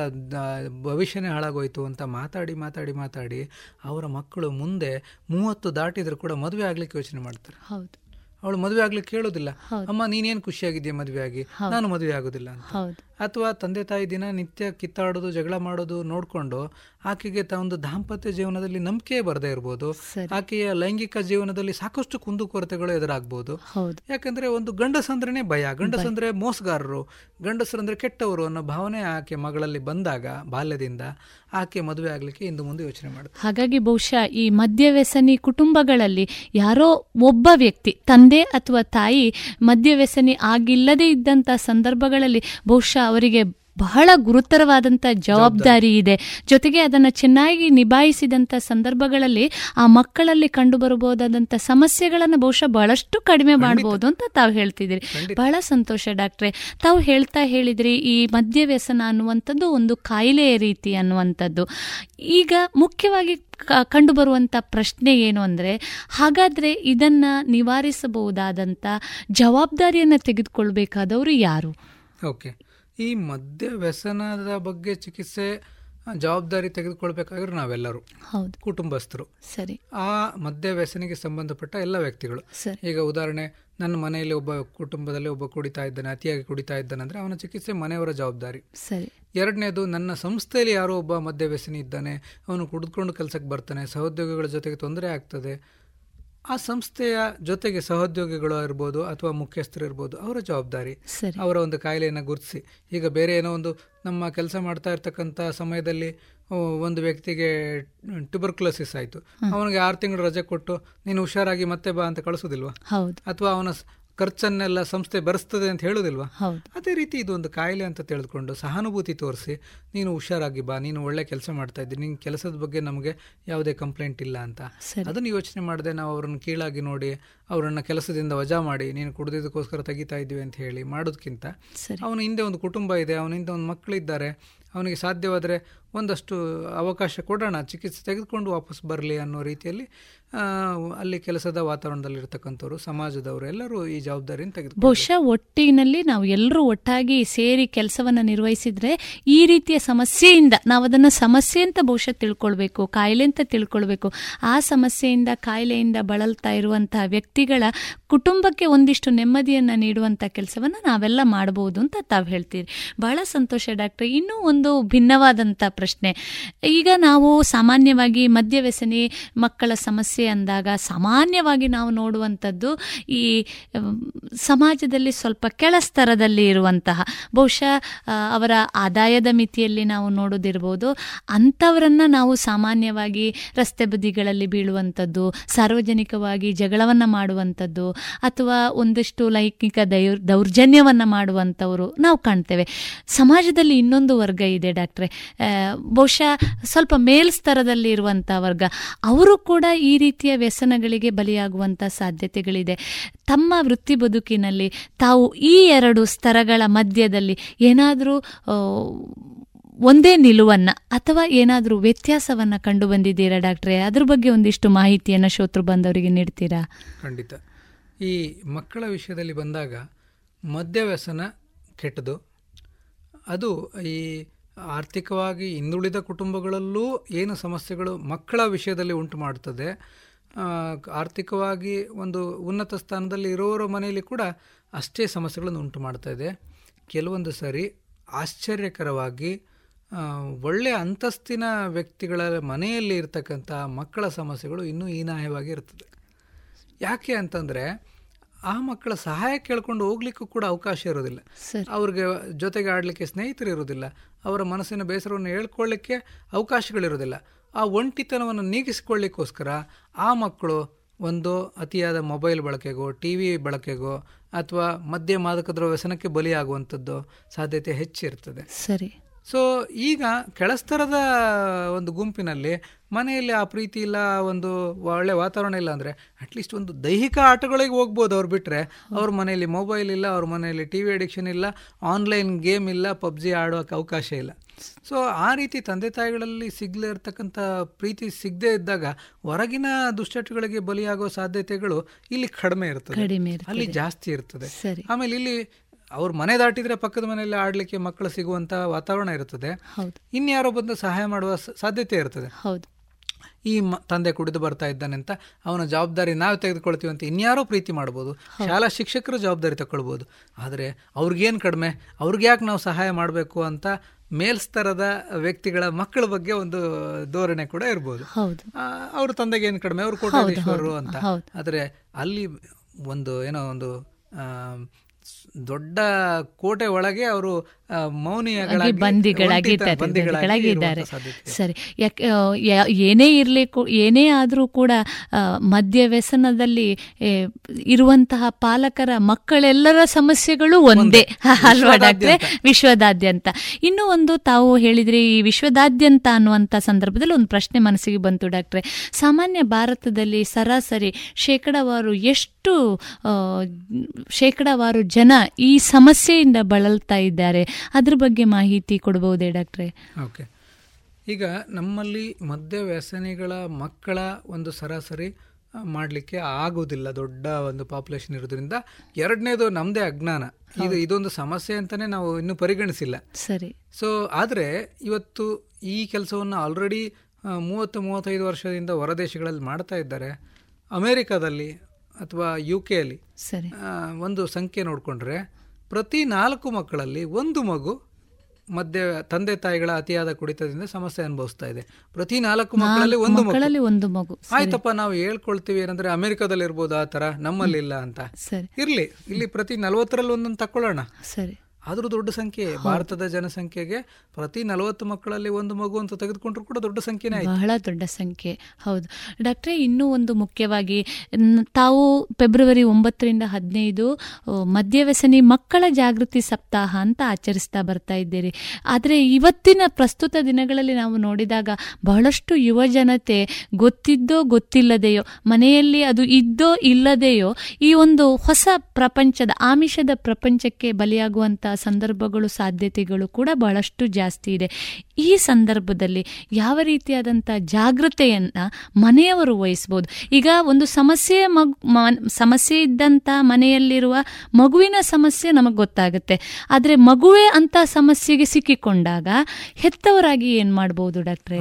ಭವಿಷ್ಯನೇ ಹಾಳಾಗೋಯ್ತು ಅಂತ ಮಾತಾಡಿ ಮಾತಾಡಿ ಮಾತಾಡಿ ಅವರ ಮಕ್ಕಳು ಮುಂದೆ ಮೂವತ್ತು ದಾಟಿದ್ರು ಕೂಡ ಮದುವೆ ಆಗ್ಲಿಕ್ಕೆ ಯೋಚನೆ ಮಾಡ್ತಾರೆ. ಹೌದು. ಅವಳು ಮದುವೆ ಆಗ್ಲಿಕ್ಕೆ ಕೇಳೋದಿಲ್ಲ. ಅಮ್ಮ ನೀನೇನು ಖುಷಿಯಾಗಿದ್ಯಾ ಮದುವೆ ಆಗಿ ನಾನು ಮದುವೆ ಆಗೋದಿಲ್ಲ ಅಂತ. ಅಥವಾ ತಂದೆ ತಾಯಿ ದಿನ ನಿತ್ಯ ಕಿತ್ತಾಡೋದು ಜಗಳ ಮಾಡೋದು ನೋಡಿಕೊಂಡು ಆಕೆಗೆ ಒಂದು ದಾಂಪತ್ಯ ಜೀವನದಲ್ಲಿ ನಂಬಿಕೆ ಬರದೇ ಇರ್ಬೋದು. ಆಕೆಯ ಲೈಂಗಿಕ ಜೀವನದಲ್ಲಿ ಸಾಕಷ್ಟು ಕುಂದುಕೊರತೆಗಳು ಎದುರಾಗ್ಬೋದು. ಯಾಕಂದ್ರೆ ಒಂದು ಗಂಡಸಂದ್ರೆ ಭಯ. ಗಂಡಸಂದ್ರೆ ಮೋಸಗಾರರು ಗಂಡಸರಂದ್ರೆ ಕೆಟ್ಟವರು ಅನ್ನೋ ಭಾವನೆ ಆಕೆ ಮಗಳಲ್ಲಿ ಬಂದಾಗ ಬಾಲ್ಯದಿಂದ ಆಕೆ ಮದುವೆ ಆಗ್ಲಿಕ್ಕೆ ಇಂದು ಮುಂದೆ ಯೋಚನೆ ಮಾಡುದು ಹಾಗಾಗಿ ಬಹುಶಃ ಈ ಮದ್ಯವ್ಯಸನಿ ಕುಟುಂಬಗಳಲ್ಲಿ ಯಾರೋ ಒಬ್ಬ ವ್ಯಕ್ತಿ ತಂದೆ ಅಥವಾ ತಾಯಿ ಮದ್ಯವ್ಯಸನಿ ಆಗಿಲ್ಲದೆ ಇದ್ದಂತ ಸಂದರ್ಭಗಳಲ್ಲಿ ಬಹುಶಃ ಅವರಿಗೆ ಬಹಳ ಗುರುತರವಾದಂಥ ಜವಾಬ್ದಾರಿ ಇದೆ. ಜೊತೆಗೆ ಅದನ್ನು ಚೆನ್ನಾಗಿ ನಿಭಾಯಿಸಿದಂಥ ಸಂದರ್ಭಗಳಲ್ಲಿ ಆ ಮಕ್ಕಳಲ್ಲಿ ಕಂಡುಬರಬಹುದಾದಂಥ ಸಮಸ್ಯೆಗಳನ್ನು ಬಹುಶಃ ಬಹಳಷ್ಟು ಕಡಿಮೆ ಮಾಡಬಹುದು ಅಂತ ತಾವು ಹೇಳ್ತಿದ್ದೀರಿ. ಬಹಳ ಸಂತೋಷ ಡಾಕ್ಟ್ರೆ. ತಾವು ಹೇಳ್ತಾ ಹೇಳಿದ್ರಿ ಈ ಮದ್ಯವ್ಯಸನ ಅನ್ನುವಂಥದ್ದು ಒಂದು ಕಾಯಿಲೆಯ ರೀತಿ ಅನ್ನುವಂಥದ್ದು. ಈಗ ಮುಖ್ಯವಾಗಿ ಕಂಡುಬರುವಂಥ ಪ್ರಶ್ನೆ ಏನು ಅಂದರೆ ಹಾಗಾದರೆ ಇದನ್ನು ನಿವಾರಿಸಬಹುದಾದಂಥ ಜವಾಬ್ದಾರಿಯನ್ನು ತೆಗೆದುಕೊಳ್ಬೇಕಾದವರು ಯಾರು? ಓಕೆ. ಈ ಮದ್ಯ ವ್ಯಸನದ ಬಗ್ಗೆ ಚಿಕಿತ್ಸೆ ಜವಾಬ್ದಾರಿ ತೆಗೆದುಕೊಳ್ಬೇಕಾಗಿರೋ ನಾವೆಲ್ಲರೂ. ಹೌದು. ಕುಟುಂಬಸ್ಥರು. ಸರಿ. ಆ ಮದ್ಯ ವ್ಯಸನಿಗೆ ಸಂಬಂಧಪಟ್ಟ ಎಲ್ಲ ವ್ಯಕ್ತಿಗಳು. ಈಗ ಉದಾಹರಣೆ ನನ್ನ ಮನೆಯಲ್ಲಿ ಒಬ್ಬ ಕುಟುಂಬದಲ್ಲಿ ಒಬ್ಬ ಕುಡಿತಾ ಇದ್ದಾನೆ ಅತಿಯಾಗಿ ಕುಡಿತಾ ಇದ್ದಾನೆ ಅಂದ್ರೆ ಅವನ ಚಿಕಿತ್ಸೆ ಮನೆಯವರ ಜವಾಬ್ದಾರಿ. ಸರಿ. ಎರಡನೇದು ನನ್ನ ಸಂಸ್ಥೆಯಲ್ಲಿ ಯಾರೋ ಒಬ್ಬ ಮದ್ಯ ವ್ಯಸನಿ ಇದ್ದಾನೆ ಅವನು ಕುಡಿದುಕೊಂಡು ಕೆಲಸಕ್ಕೆ ಬರ್ತಾನೆ ಸಹೋದ್ಯೋಗಿಗಳ ಜೊತೆಗೆ ತೊಂದರೆ ಆಗ್ತದೆ ಆ ಸಂಸ್ಥೆಯ ಜೊತೆಗೆ ಸಹೋದ್ಯೋಗಿಗಳು ಇರ್ಬೋದು ಅಥವಾ ಮುಖ್ಯಸ್ಥರು ಇರ್ಬೋದು ಅವರ ಜವಾಬ್ದಾರಿ ಅವರ ಒಂದು ಕಾಯಿಲೆಯನ್ನು ಗುರುತಿಸಿ. ಈಗ ಬೇರೆ ಏನೋ ಒಂದು ನಮ್ಮ ಕೆಲಸ ಮಾಡ್ತಾ ಇರ್ತಕ್ಕಂಥ ಸಮಯದಲ್ಲಿ ಒಂದು ವ್ಯಕ್ತಿಗೆ ಟ್ಯುಬರ್ಕ್ಲೋಸಿಸ್ ಆಯಿತು. ಅವನಿಗೆ ಆರು ತಿಂಗಳು ರಜೆ ಕೊಟ್ಟು ನೀನು ಹುಷಾರಾಗಿ ಮತ್ತೆ ಬಾ ಅಂತ ಕಳಿಸೋದಿಲ್ವಾ? ಅಥವಾ ಅವನ ಖರ್ಚನ್ನೆಲ್ಲ ಸಂಸ್ಥೆ ಭರಿಸ್ತದೆ ಅಂತ ಹೇಳೋದಿಲ್ವಾ? ಅದೇ ರೀತಿ ಇದು ಒಂದು ಕಾಯಿಲೆ ಅಂತ ತಿಳಿದುಕೊಂಡು ಸಹಾನುಭೂತಿ ತೋರಿಸಿ ನೀನು ಹುಷಾರಾಗಿ ಬಾ ನೀನು ಒಳ್ಳೆ ಕೆಲಸ ಮಾಡ್ತಾ ಇದ್ದೀನಿ ನಿನ್ನ ಕೆಲಸದ ಬಗ್ಗೆ ನಮಗೆ ಯಾವುದೇ ಕಂಪ್ಲೇಂಟ್ ಇಲ್ಲ ಅಂತ. ಅದನ್ನು ಯೋಚನೆ ಮಾಡದೆ ನಾವು ಅವ್ರನ್ನ ಕೀಳಾಗಿ ನೋಡಿ ಅವರನ್ನ ಕೆಲಸದಿಂದ ವಜಾ ಮಾಡಿ ನೀನು ಕುಡಿದಿದ್ದಕ್ಕೋಸ್ಕರ ತೆಗಿತಾ ಇದ್ದೀವಿ ಅಂತ ಹೇಳಿ ಮಾಡೋದಕ್ಕಿಂತ ಅವನ ಹಿಂದೆ ಒಂದು ಕುಟುಂಬ ಇದೆ ಅವನ ಹಿಂದೆ ಒಂದು ಮಕ್ಕಳಿದ್ದಾರೆ ಅವನಿಗೆ ಸಾಧ್ಯವಾದರೆ ಒಂದಷ್ಟು ಅವಕಾಶ ಕೊಡೋಣ, ಚಿಕಿತ್ಸೆ ತೆಗೆದುಕೊಂಡು ವಾಪಸ್ ಬರಲಿ ಅನ್ನೋ ರೀತಿಯಲ್ಲಿ ಅಲ್ಲಿ ಕೆಲಸದ ವಾತಾವರಣದಲ್ಲಿರ್ತಕ್ಕಂಥವ್ರು, ಸಮಾಜದವರು ಎಲ್ಲರೂ ಈ ಜವಾಬ್ದಾರಿಯನ್ನು ತೆಗೆದು ಬಹುಶಃ ಒಟ್ಟಿನಲ್ಲಿ ನಾವು ಎಲ್ಲರೂ ಒಟ್ಟಾಗಿ ಸೇರಿ ಕೆಲಸವನ್ನು ನಿರ್ವಹಿಸಿದ್ರೆ ಈ ರೀತಿಯ ಸಮಸ್ಯೆಯಿಂದ, ನಾವು ಅದನ್ನು ಸಮಸ್ಯೆ ಅಂತ ಬಹುಶಃ ತಿಳ್ಕೊಳ್ಬೇಕು, ಕಾಯಿಲೆ ಅಂತ ತಿಳ್ಕೊಳ್ಬೇಕು. ಆ ಸಮಸ್ಯೆಯಿಂದ, ಕಾಯಿಲೆಯಿಂದ ಬಳಲ್ತಾ ಇರುವಂತಹ ವ್ಯಕ್ತಿಗಳ ಕುಟುಂಬಕ್ಕೆ ಒಂದಿಷ್ಟು ನೆಮ್ಮದಿಯನ್ನು ನೀಡುವಂಥ ಕೆಲಸವನ್ನು ನಾವೆಲ್ಲ ಮಾಡಬಹುದು ಅಂತ ತಾವು ಹೇಳ್ತೀರಿ. ಬಹಳ ಸಂತೋಷ ಡಾಕ್ಟರ್. ಇನ್ನೂ ಒಂದು ಭಿನ್ನವಾದಂಥ ಪ್ರಶ್ನೆ. ಈಗ ನಾವು ಸಾಮಾನ್ಯವಾಗಿ ಮದ್ಯವ್ಯಸನಿ, ಮಕ್ಕಳ ಸಮಸ್ಯೆ ಅಂದಾಗ ಸಾಮಾನ್ಯವಾಗಿ ನಾವು ನೋಡುವಂಥದ್ದು ಈ ಸಮಾಜದಲ್ಲಿ ಸ್ವಲ್ಪ ಕೆಳಸ್ತರದಲ್ಲಿ ಇರುವಂತಹ, ಬಹುಶಃ ಅವರ ಆದಾಯದ ಮಿತಿಯಲ್ಲಿ ನಾವು ನೋಡೋದಿರ್ಬೋದು. ಅಂಥವರನ್ನು ನಾವು ಸಾಮಾನ್ಯವಾಗಿ ರಸ್ತೆ ಬದಿಗಳಲ್ಲಿ ಬೀಳುವಂಥದ್ದು, ಸಾರ್ವಜನಿಕವಾಗಿ ಜಗಳವನ್ನು ಮಾಡುವಂಥದ್ದು, ಅಥವಾ ಒಂದಷ್ಟು ಲೈಂಗಿಕ ದೈರ್, ದೌರ್ಜನ್ಯವನ್ನು ಮಾಡುವಂಥವರು ನಾವು ಕಾಣ್ತೇವೆ. ಸಮಾಜದಲ್ಲಿ ಇನ್ನೊಂದು ವರ್ಗ ಇದೆ ಡಾಕ್ಟ್ರೆ. ಬಹುಶಃ ಸ್ವಲ್ಪ ಮೇಲ್ಸ್ತರದಲ್ಲಿ ಇರುವಂಥ ವರ್ಗ. ಅವರು ಕೂಡ ಈ ರೀತಿಯ ವ್ಯಸನಗಳಿಗೆ ಬಲಿಯಾಗುವಂಥ ಸಾಧ್ಯತೆಗಳಿದೆ. ತಮ್ಮ ವೃತ್ತಿ ಬದುಕಿನಲ್ಲಿ ತಾವು ಈ ಎರಡು ಸ್ತರಗಳ ಮಧ್ಯದಲ್ಲಿ ಏನಾದರೂ ಒಂದೇ ನಿಲುವನ್ನು ಅಥವಾ ಏನಾದರೂ ವ್ಯತ್ಯಾಸವನ್ನು ಕಂಡು ಬಂದಿದ್ದೀರಾ ಡಾಕ್ಟ್ರೆ? ಅದ್ರ ಬಗ್ಗೆ ಒಂದಿಷ್ಟು ಮಾಹಿತಿಯನ್ನು ಶೋತೃ ಬಂದವರಿಗೆ ನೀಡ್ತೀರಾ? ಖಂಡಿತ. ಈ ಮಕ್ಕಳ ವಿಷಯದಲ್ಲಿ ಬಂದಾಗ ಮದ್ಯವ್ಯಸನ ಕೆಟ್ಟದು. ಅದು ಈ ಆರ್ಥಿಕವಾಗಿ ಹಿಂದುಳಿದ ಕುಟುಂಬಗಳಲ್ಲೂ ಏನು ಸಮಸ್ಯೆಗಳು ಮಕ್ಕಳ ವಿಷಯದಲ್ಲಿ ಉಂಟು ಮಾಡ್ತದೆ. ಆರ್ಥಿಕವಾಗಿ ಒಂದು ಉನ್ನತ ಸ್ಥಾನದಲ್ಲಿ ಇರೋರ ಮನೆಯಲ್ಲಿ ಕೂಡ ಅಷ್ಟೇ ಸಮಸ್ಯೆಗಳನ್ನು ಉಂಟು ಮಾಡ್ತಾ ಇದೆ. ಕೆಲವೊಂದು ಸರಿ ಆಶ್ಚರ್ಯಕರವಾಗಿ ಒಳ್ಳೆಯ ಅಂತಸ್ತಿನ ವ್ಯಕ್ತಿಗಳ ಮನೆಯಲ್ಲಿ ಇರ್ತಕ್ಕಂಥ ಮಕ್ಕಳ ಸಮಸ್ಯೆಗಳು ಇನ್ನೂ ಹೀನಾಯವಾಗಿ ಇರ್ತದೆ. ಯಾಕೆ ಅಂತಂದರೆ ಆ ಮಕ್ಕಳ ಸಹಾಯ ಕೇಳ್ಕೊಂಡು ಹೋಗ್ಲಿಕ್ಕೂ ಕೂಡ ಅವಕಾಶ ಇರೋದಿಲ್ಲ. ಅವ್ರಿಗೆ ಜೊತೆಗೆ ಆಡಲಿಕ್ಕೆ ಸ್ನೇಹಿತರು ಇರೋದಿಲ್ಲ. ಅವರ ಮನಸ್ಸಿನ ಬೇಸರವನ್ನು ಹೇಳ್ಕೊಳ್ಳಿಕ್ಕೆ ಅವಕಾಶಗಳಿರೋದಿಲ್ಲ ಆ ಒಂಟಿತನವನ್ನು ನೀಗಿಸಿಕೊಳ್ಳಿಕ್ಕೋಸ್ಕರ ಆ ಮಕ್ಕಳು ಒಂದು ಅತಿಯಾದ ಮೊಬೈಲ್ ಬಳಕೆಗೋ ಟಿ ವಿ ಬಳಕೆಗೋ ಅಥವಾ ಮದ್ಯ ಮಾದಕದ್ರ ವ್ಯಸನಕ್ಕೆ ಬಲಿಯಾಗುವಂಥದ್ದು ಸಾಧ್ಯತೆ ಹೆಚ್ಚಿರ್ತದೆ ಸರಿ. ಸೊ ಈಗ ಕೆಳಸ್ತರದ ಒಂದು ಗುಂಪಿನಲ್ಲಿ ಮನೆಯಲ್ಲಿ ಆ ಪ್ರೀತಿ ಇಲ್ಲ ಒಂದು ಒಳ್ಳೆ ವಾತಾವರಣ ಇಲ್ಲ ಅಂದರೆ ಅಟ್ಲೀಸ್ಟ್ ಒಂದು ದೈಹಿಕ ಆಟಗಳಿಗೆ ಹೋಗ್ಬೋದು ಅವ್ರು ಬಿಟ್ಟರೆ ಅವ್ರ ಮನೆಯಲ್ಲಿ ಮೊಬೈಲ್ ಇಲ್ಲ ಅವ್ರ ಮನೆಯಲ್ಲಿ ಟಿ ವಿ ಅಡಿಕ್ಷನ್ ಇಲ್ಲ ಆನ್ಲೈನ್ ಗೇಮ್ ಇಲ್ಲ ಪಬ್ಜಿ ಆಡೋಕ್ಕೆ ಅವಕಾಶ ಇಲ್ಲ. ಸೊ ಆ ರೀತಿ ತಂದೆ ತಾಯಿಗಳಲ್ಲಿ ಸಿಗಲೇ ಇರ್ತಕ್ಕಂಥ ಪ್ರೀತಿ ಸಿಗದೇ ಇದ್ದಾಗ ಹೊರಗಿನ ದುಶ್ಚಟಗಳಿಗೆ ಬಲಿಯಾಗೋ ಸಾಧ್ಯತೆಗಳು ಇಲ್ಲಿ ಕಡಿಮೆ ಇರ್ತದೆ. ಅಲ್ಲಿ ಜಾಸ್ತಿ ಇರ್ತದೆ. ಆಮೇಲೆ ಇಲ್ಲಿ ಅವ್ರ ಮನೆ ದಾಟಿದ್ರೆ ಪಕ್ಕದ ಮನೆಯಲ್ಲಿ ಆಡ್ಲಿಕ್ಕೆ ಮಕ್ಕಳು ಸಿಗುವಂತ ವಾತಾವರಣ ಇರುತ್ತದೆ. ಇನ್ಯಾರೋ ಬಂದು ಸಹಾಯ ಮಾಡುವ ಸಾಧ್ಯತೆ ಇರ್ತದೆ. ಹೌದು. ಈ ಮ- ತಂದೆ ಕುಡಿದು ಬರ್ತಾ ಇದ್ದಾನೆ ಅಂತ ಅವನ ಜವಾಬ್ದಾರಿ ನಾವು ತೆಗೆದುಕೊಳ್ತೀವಿ ಅಂತ ಇನ್ಯಾರೋ ಪ್ರೀತಿ ಮಾಡ್ಬೋದು. ಶಾಲಾ ಶಿಕ್ಷಕರು ಜವಾಬ್ದಾರಿ ತಗೊಳ್ಬೋದು. ಆದರೆ ಅವ್ರಿಗೇನು ಕಡಿಮೆ? ಅವ್ರಿಗೆ ಯಾಕೆ ನಾವು ಸಹಾಯ ಮಾಡಬೇಕು ಅಂತ ಮೇಲ್ಸ್ತರದ ವ್ಯಕ್ತಿಗಳ ಮಕ್ಕಳ ಬಗ್ಗೆ ಒಂದು ಧೋರಣೆ ಕೂಡ ಇರ್ಬೋದು. ಅವ್ರ ತಂದೆಗೆ ಏನು ಕಡಿಮೆ? ಅವ್ರು ಕೋಟೇಶ್ವರರು ಅಂತ. ಆದರೆ ಅಲ್ಲಿ ಒಂದು ಏನೋ ಒಂದು ಆ, ದೊಡ್ಡ ಕೋಟೆ ಒಳಗೆ ಅವರು ಮೌನಿಯಾಗಿ ಬಂದಿಗಳಾಗಿದ್ದಾರೆ. ಸರಿ. ಯಾಕೆ ಏನೇ ಇರಲಿ ಏನೇ ಆದರೂ ಕೂಡ ಮದ್ಯ ವ್ಯಸನದಲ್ಲಿ ಇರುವಂತಹ ಪಾಲಕರ ಮಕ್ಕಳೆಲ್ಲರ ಸಮಸ್ಯೆಗಳು ಒಂದೇ. ಅಲ್ವಾ ಡಾಕ್ಟ್ರೆ? ವಿಶ್ವದಾದ್ಯಂತ. ಇನ್ನೂ ಒಂದು ತಾವು ಹೇಳಿದ್ರಿ ಈ ವಿಶ್ವದಾದ್ಯಂತ ಅನ್ನುವಂಥ ಸಂದರ್ಭದಲ್ಲಿ ಒಂದು ಪ್ರಶ್ನೆ ಮನಸ್ಸಿಗೆ ಬಂತು ಡಾಕ್ಟ್ರೆ. ಸಾಮಾನ್ಯ ಭಾರತದಲ್ಲಿ ಸರಾಸರಿ ಶೇಕಡಾವಾರು ಎಷ್ಟು ಆ, ಶೇಕಡಾವಾರು ಜನ ಈ ಸಮಸ್ಯೆಯಿಂದ ಬಳಲ್ತಾ ಇದ್ದಾರೆ. ಅದ್ರ ಬಗ್ಗೆ ಮಾಹಿತಿ ಕೊಡಬಹುದೇ ಡಾಕ್ಟ್ರೆ? ಓಕೆ. ಈಗ ನಮ್ಮಲ್ಲಿ ಮದ್ಯ ವ್ಯಸನಿಗಳ ಮಕ್ಕಳ ಒಂದು ಸರಾಸರಿ ಮಾಡಲಿಕ್ಕೆ ಆಗೋದಿಲ್ಲ ದೊಡ್ಡ ಒಂದು ಪಾಪ್ಯುಲೇಷನ್ ಇರೋದ್ರಿಂದ. ಎರಡನೇದು ನಮ್ಮದೇ ಅಜ್ಞಾನ. ಇದು ಇದೊಂದು ಸಮಸ್ಯೆ ಅಂತಲೇ ನಾವು ಇನ್ನೂ ಪರಿಗಣಿಸಿಲ್ಲ. ಸರಿ. ಸೊ ಆದರೆ ಇವತ್ತು ಈ ಕೆಲಸವನ್ನು ಆಲ್ರೆಡಿ ಮೂವತ್ತು ಮೂವತ್ತೈದು ವರ್ಷದಿಂದ ಹೊರದೇಶಗಳಲ್ಲಿ ಮಾಡ್ತಾ ಇದ್ದಾರೆ. ಅಮೇರಿಕಾದಲ್ಲಿ ಅಥವಾ ಯು ಕೆಯಲ್ಲಿ ಸರಿ. ಒಂದು ಸಂಖ್ಯೆ ನೋಡಿಕೊಂಡ್ರೆ ಪ್ರತಿ ನಾಲ್ಕು ಮಕ್ಕಳಲ್ಲಿ ಒಂದು ಮಗು ಮಧ್ಯ ತಂದೆ ತಾಯಿಗಳ ಅತಿಯಾದ ಕುಡಿತದಿಂದ ಸಮಸ್ಯೆ ಅನುಭವಿಸ್ತಾ ಇದೆ. ಪ್ರತಿ ನಾಲ್ಕು ಮಕ್ಕಳಲ್ಲಿ ಒಂದು ಮಕ್ಕಳಲ್ಲಿ ಒಂದು ಮಗು. ಆಯ್ತಪ್ಪ ನಾವು ಹೇಳ್ಕೊಳ್ತೀವಿ ಏನಂದ್ರೆ ಅಮೆರಿಕದಲ್ಲಿ ಇರ್ಬೋದು ಆ ತರ ನಮ್ಮಲ್ಲಿ ಇಲ್ಲ ಅಂತ ಇರ್ಲಿ ಇಲ್ಲಿ ಪ್ರತಿ ನಲವತ್ತರಲ್ಲಿ ಒಂದೊಂದು ತಕೊಳ್ಳೋಣ ಸರಿ. ಆದ್ರೂ ದೊಡ್ಡ ಸಂಖ್ಯೆ ಭಾರತದ ಜನಸಂಖ್ಯೆಗೆ ಪ್ರತಿ ನಲವತ್ತು ಮಕ್ಕಳಲ್ಲಿ ಒಂದು ಮಗು ಅಂತ ತೆಗೆದುಕೊಂಡ್ರು ಕೂಡ ದೊಡ್ಡ ಸಂಖ್ಯೆನೇ ಬಹಳ ದೊಡ್ಡ ಸಂಖ್ಯೆ. ಹೌದು. ಡಾಕ್ಟ್ರೆ ಇನ್ನೂ ಒಂದು ಮುಖ್ಯವಾಗಿ ತಾವು ಫೆಬ್ರವರಿ ಒಂಬತ್ತರಿಂದ ಹದಿನೈದು ಮದ್ಯವ್ಯಸನಿ ಮಕ್ಕಳ ಜಾಗೃತಿ ಸಪ್ತಾಹ ಅಂತ ಆಚರಿಸ್ತಾ ಬರ್ತಾ ಇದ್ದೀರಿ. ಆದರೆ ಇವತ್ತಿನ ಪ್ರಸ್ತುತ ದಿನಗಳಲ್ಲಿ ನಾವು ನೋಡಿದಾಗ ಬಹಳಷ್ಟು ಯುವ ಜನತೆ ಗೊತ್ತಿದ್ದೋ ಗೊತ್ತಿಲ್ಲದೆಯೋ ಮನೆಯಲ್ಲಿ ಅದು ಇದ್ದೋ ಇಲ್ಲದೆಯೋ ಈ ಒಂದು ಹೊಸ ಪ್ರಪಂಚದ ಆಮಿಷದ ಪ್ರಪಂಚಕ್ಕೆ ಬಲಿಯಾಗುವಂತಹ ಸಂದರ್ಭಗಳು, ಸಾಧ್ಯತೆಗಳು ಕೂಡ ಬಹಳಷ್ಟು ಜಾಸ್ತಿ ಇದೆ. ಈ ಸಂದರ್ಭದಲ್ಲಿ ಯಾವ ರೀತಿಯಾದಂಥ ಜಾಗ್ರತೆಯನ್ನು ಮನೆಯವರು ವಹಿಸ್ಬೋದು? ಈಗ ಒಂದು ಸಮಸ್ಯೆ ಮಗು ಸಮಸ್ಯೆ ಇದ್ದಂಥ ಮನೆಯಲ್ಲಿರುವ ಮಗುವಿನ ಸಮಸ್ಯೆ ನಮಗೆ ಗೊತ್ತಾಗುತ್ತೆ. ಆದರೆ ಮಗುವೇ ಅಂತ ಸಮಸ್ಯೆಗೆ ಸಿಕ್ಕಿಕೊಂಡಾಗ ಹೆತ್ತವರಾಗಿ ಏನು ಮಾಡ್ಬೋದು ಡಾಕ್ಟ್ರೇ?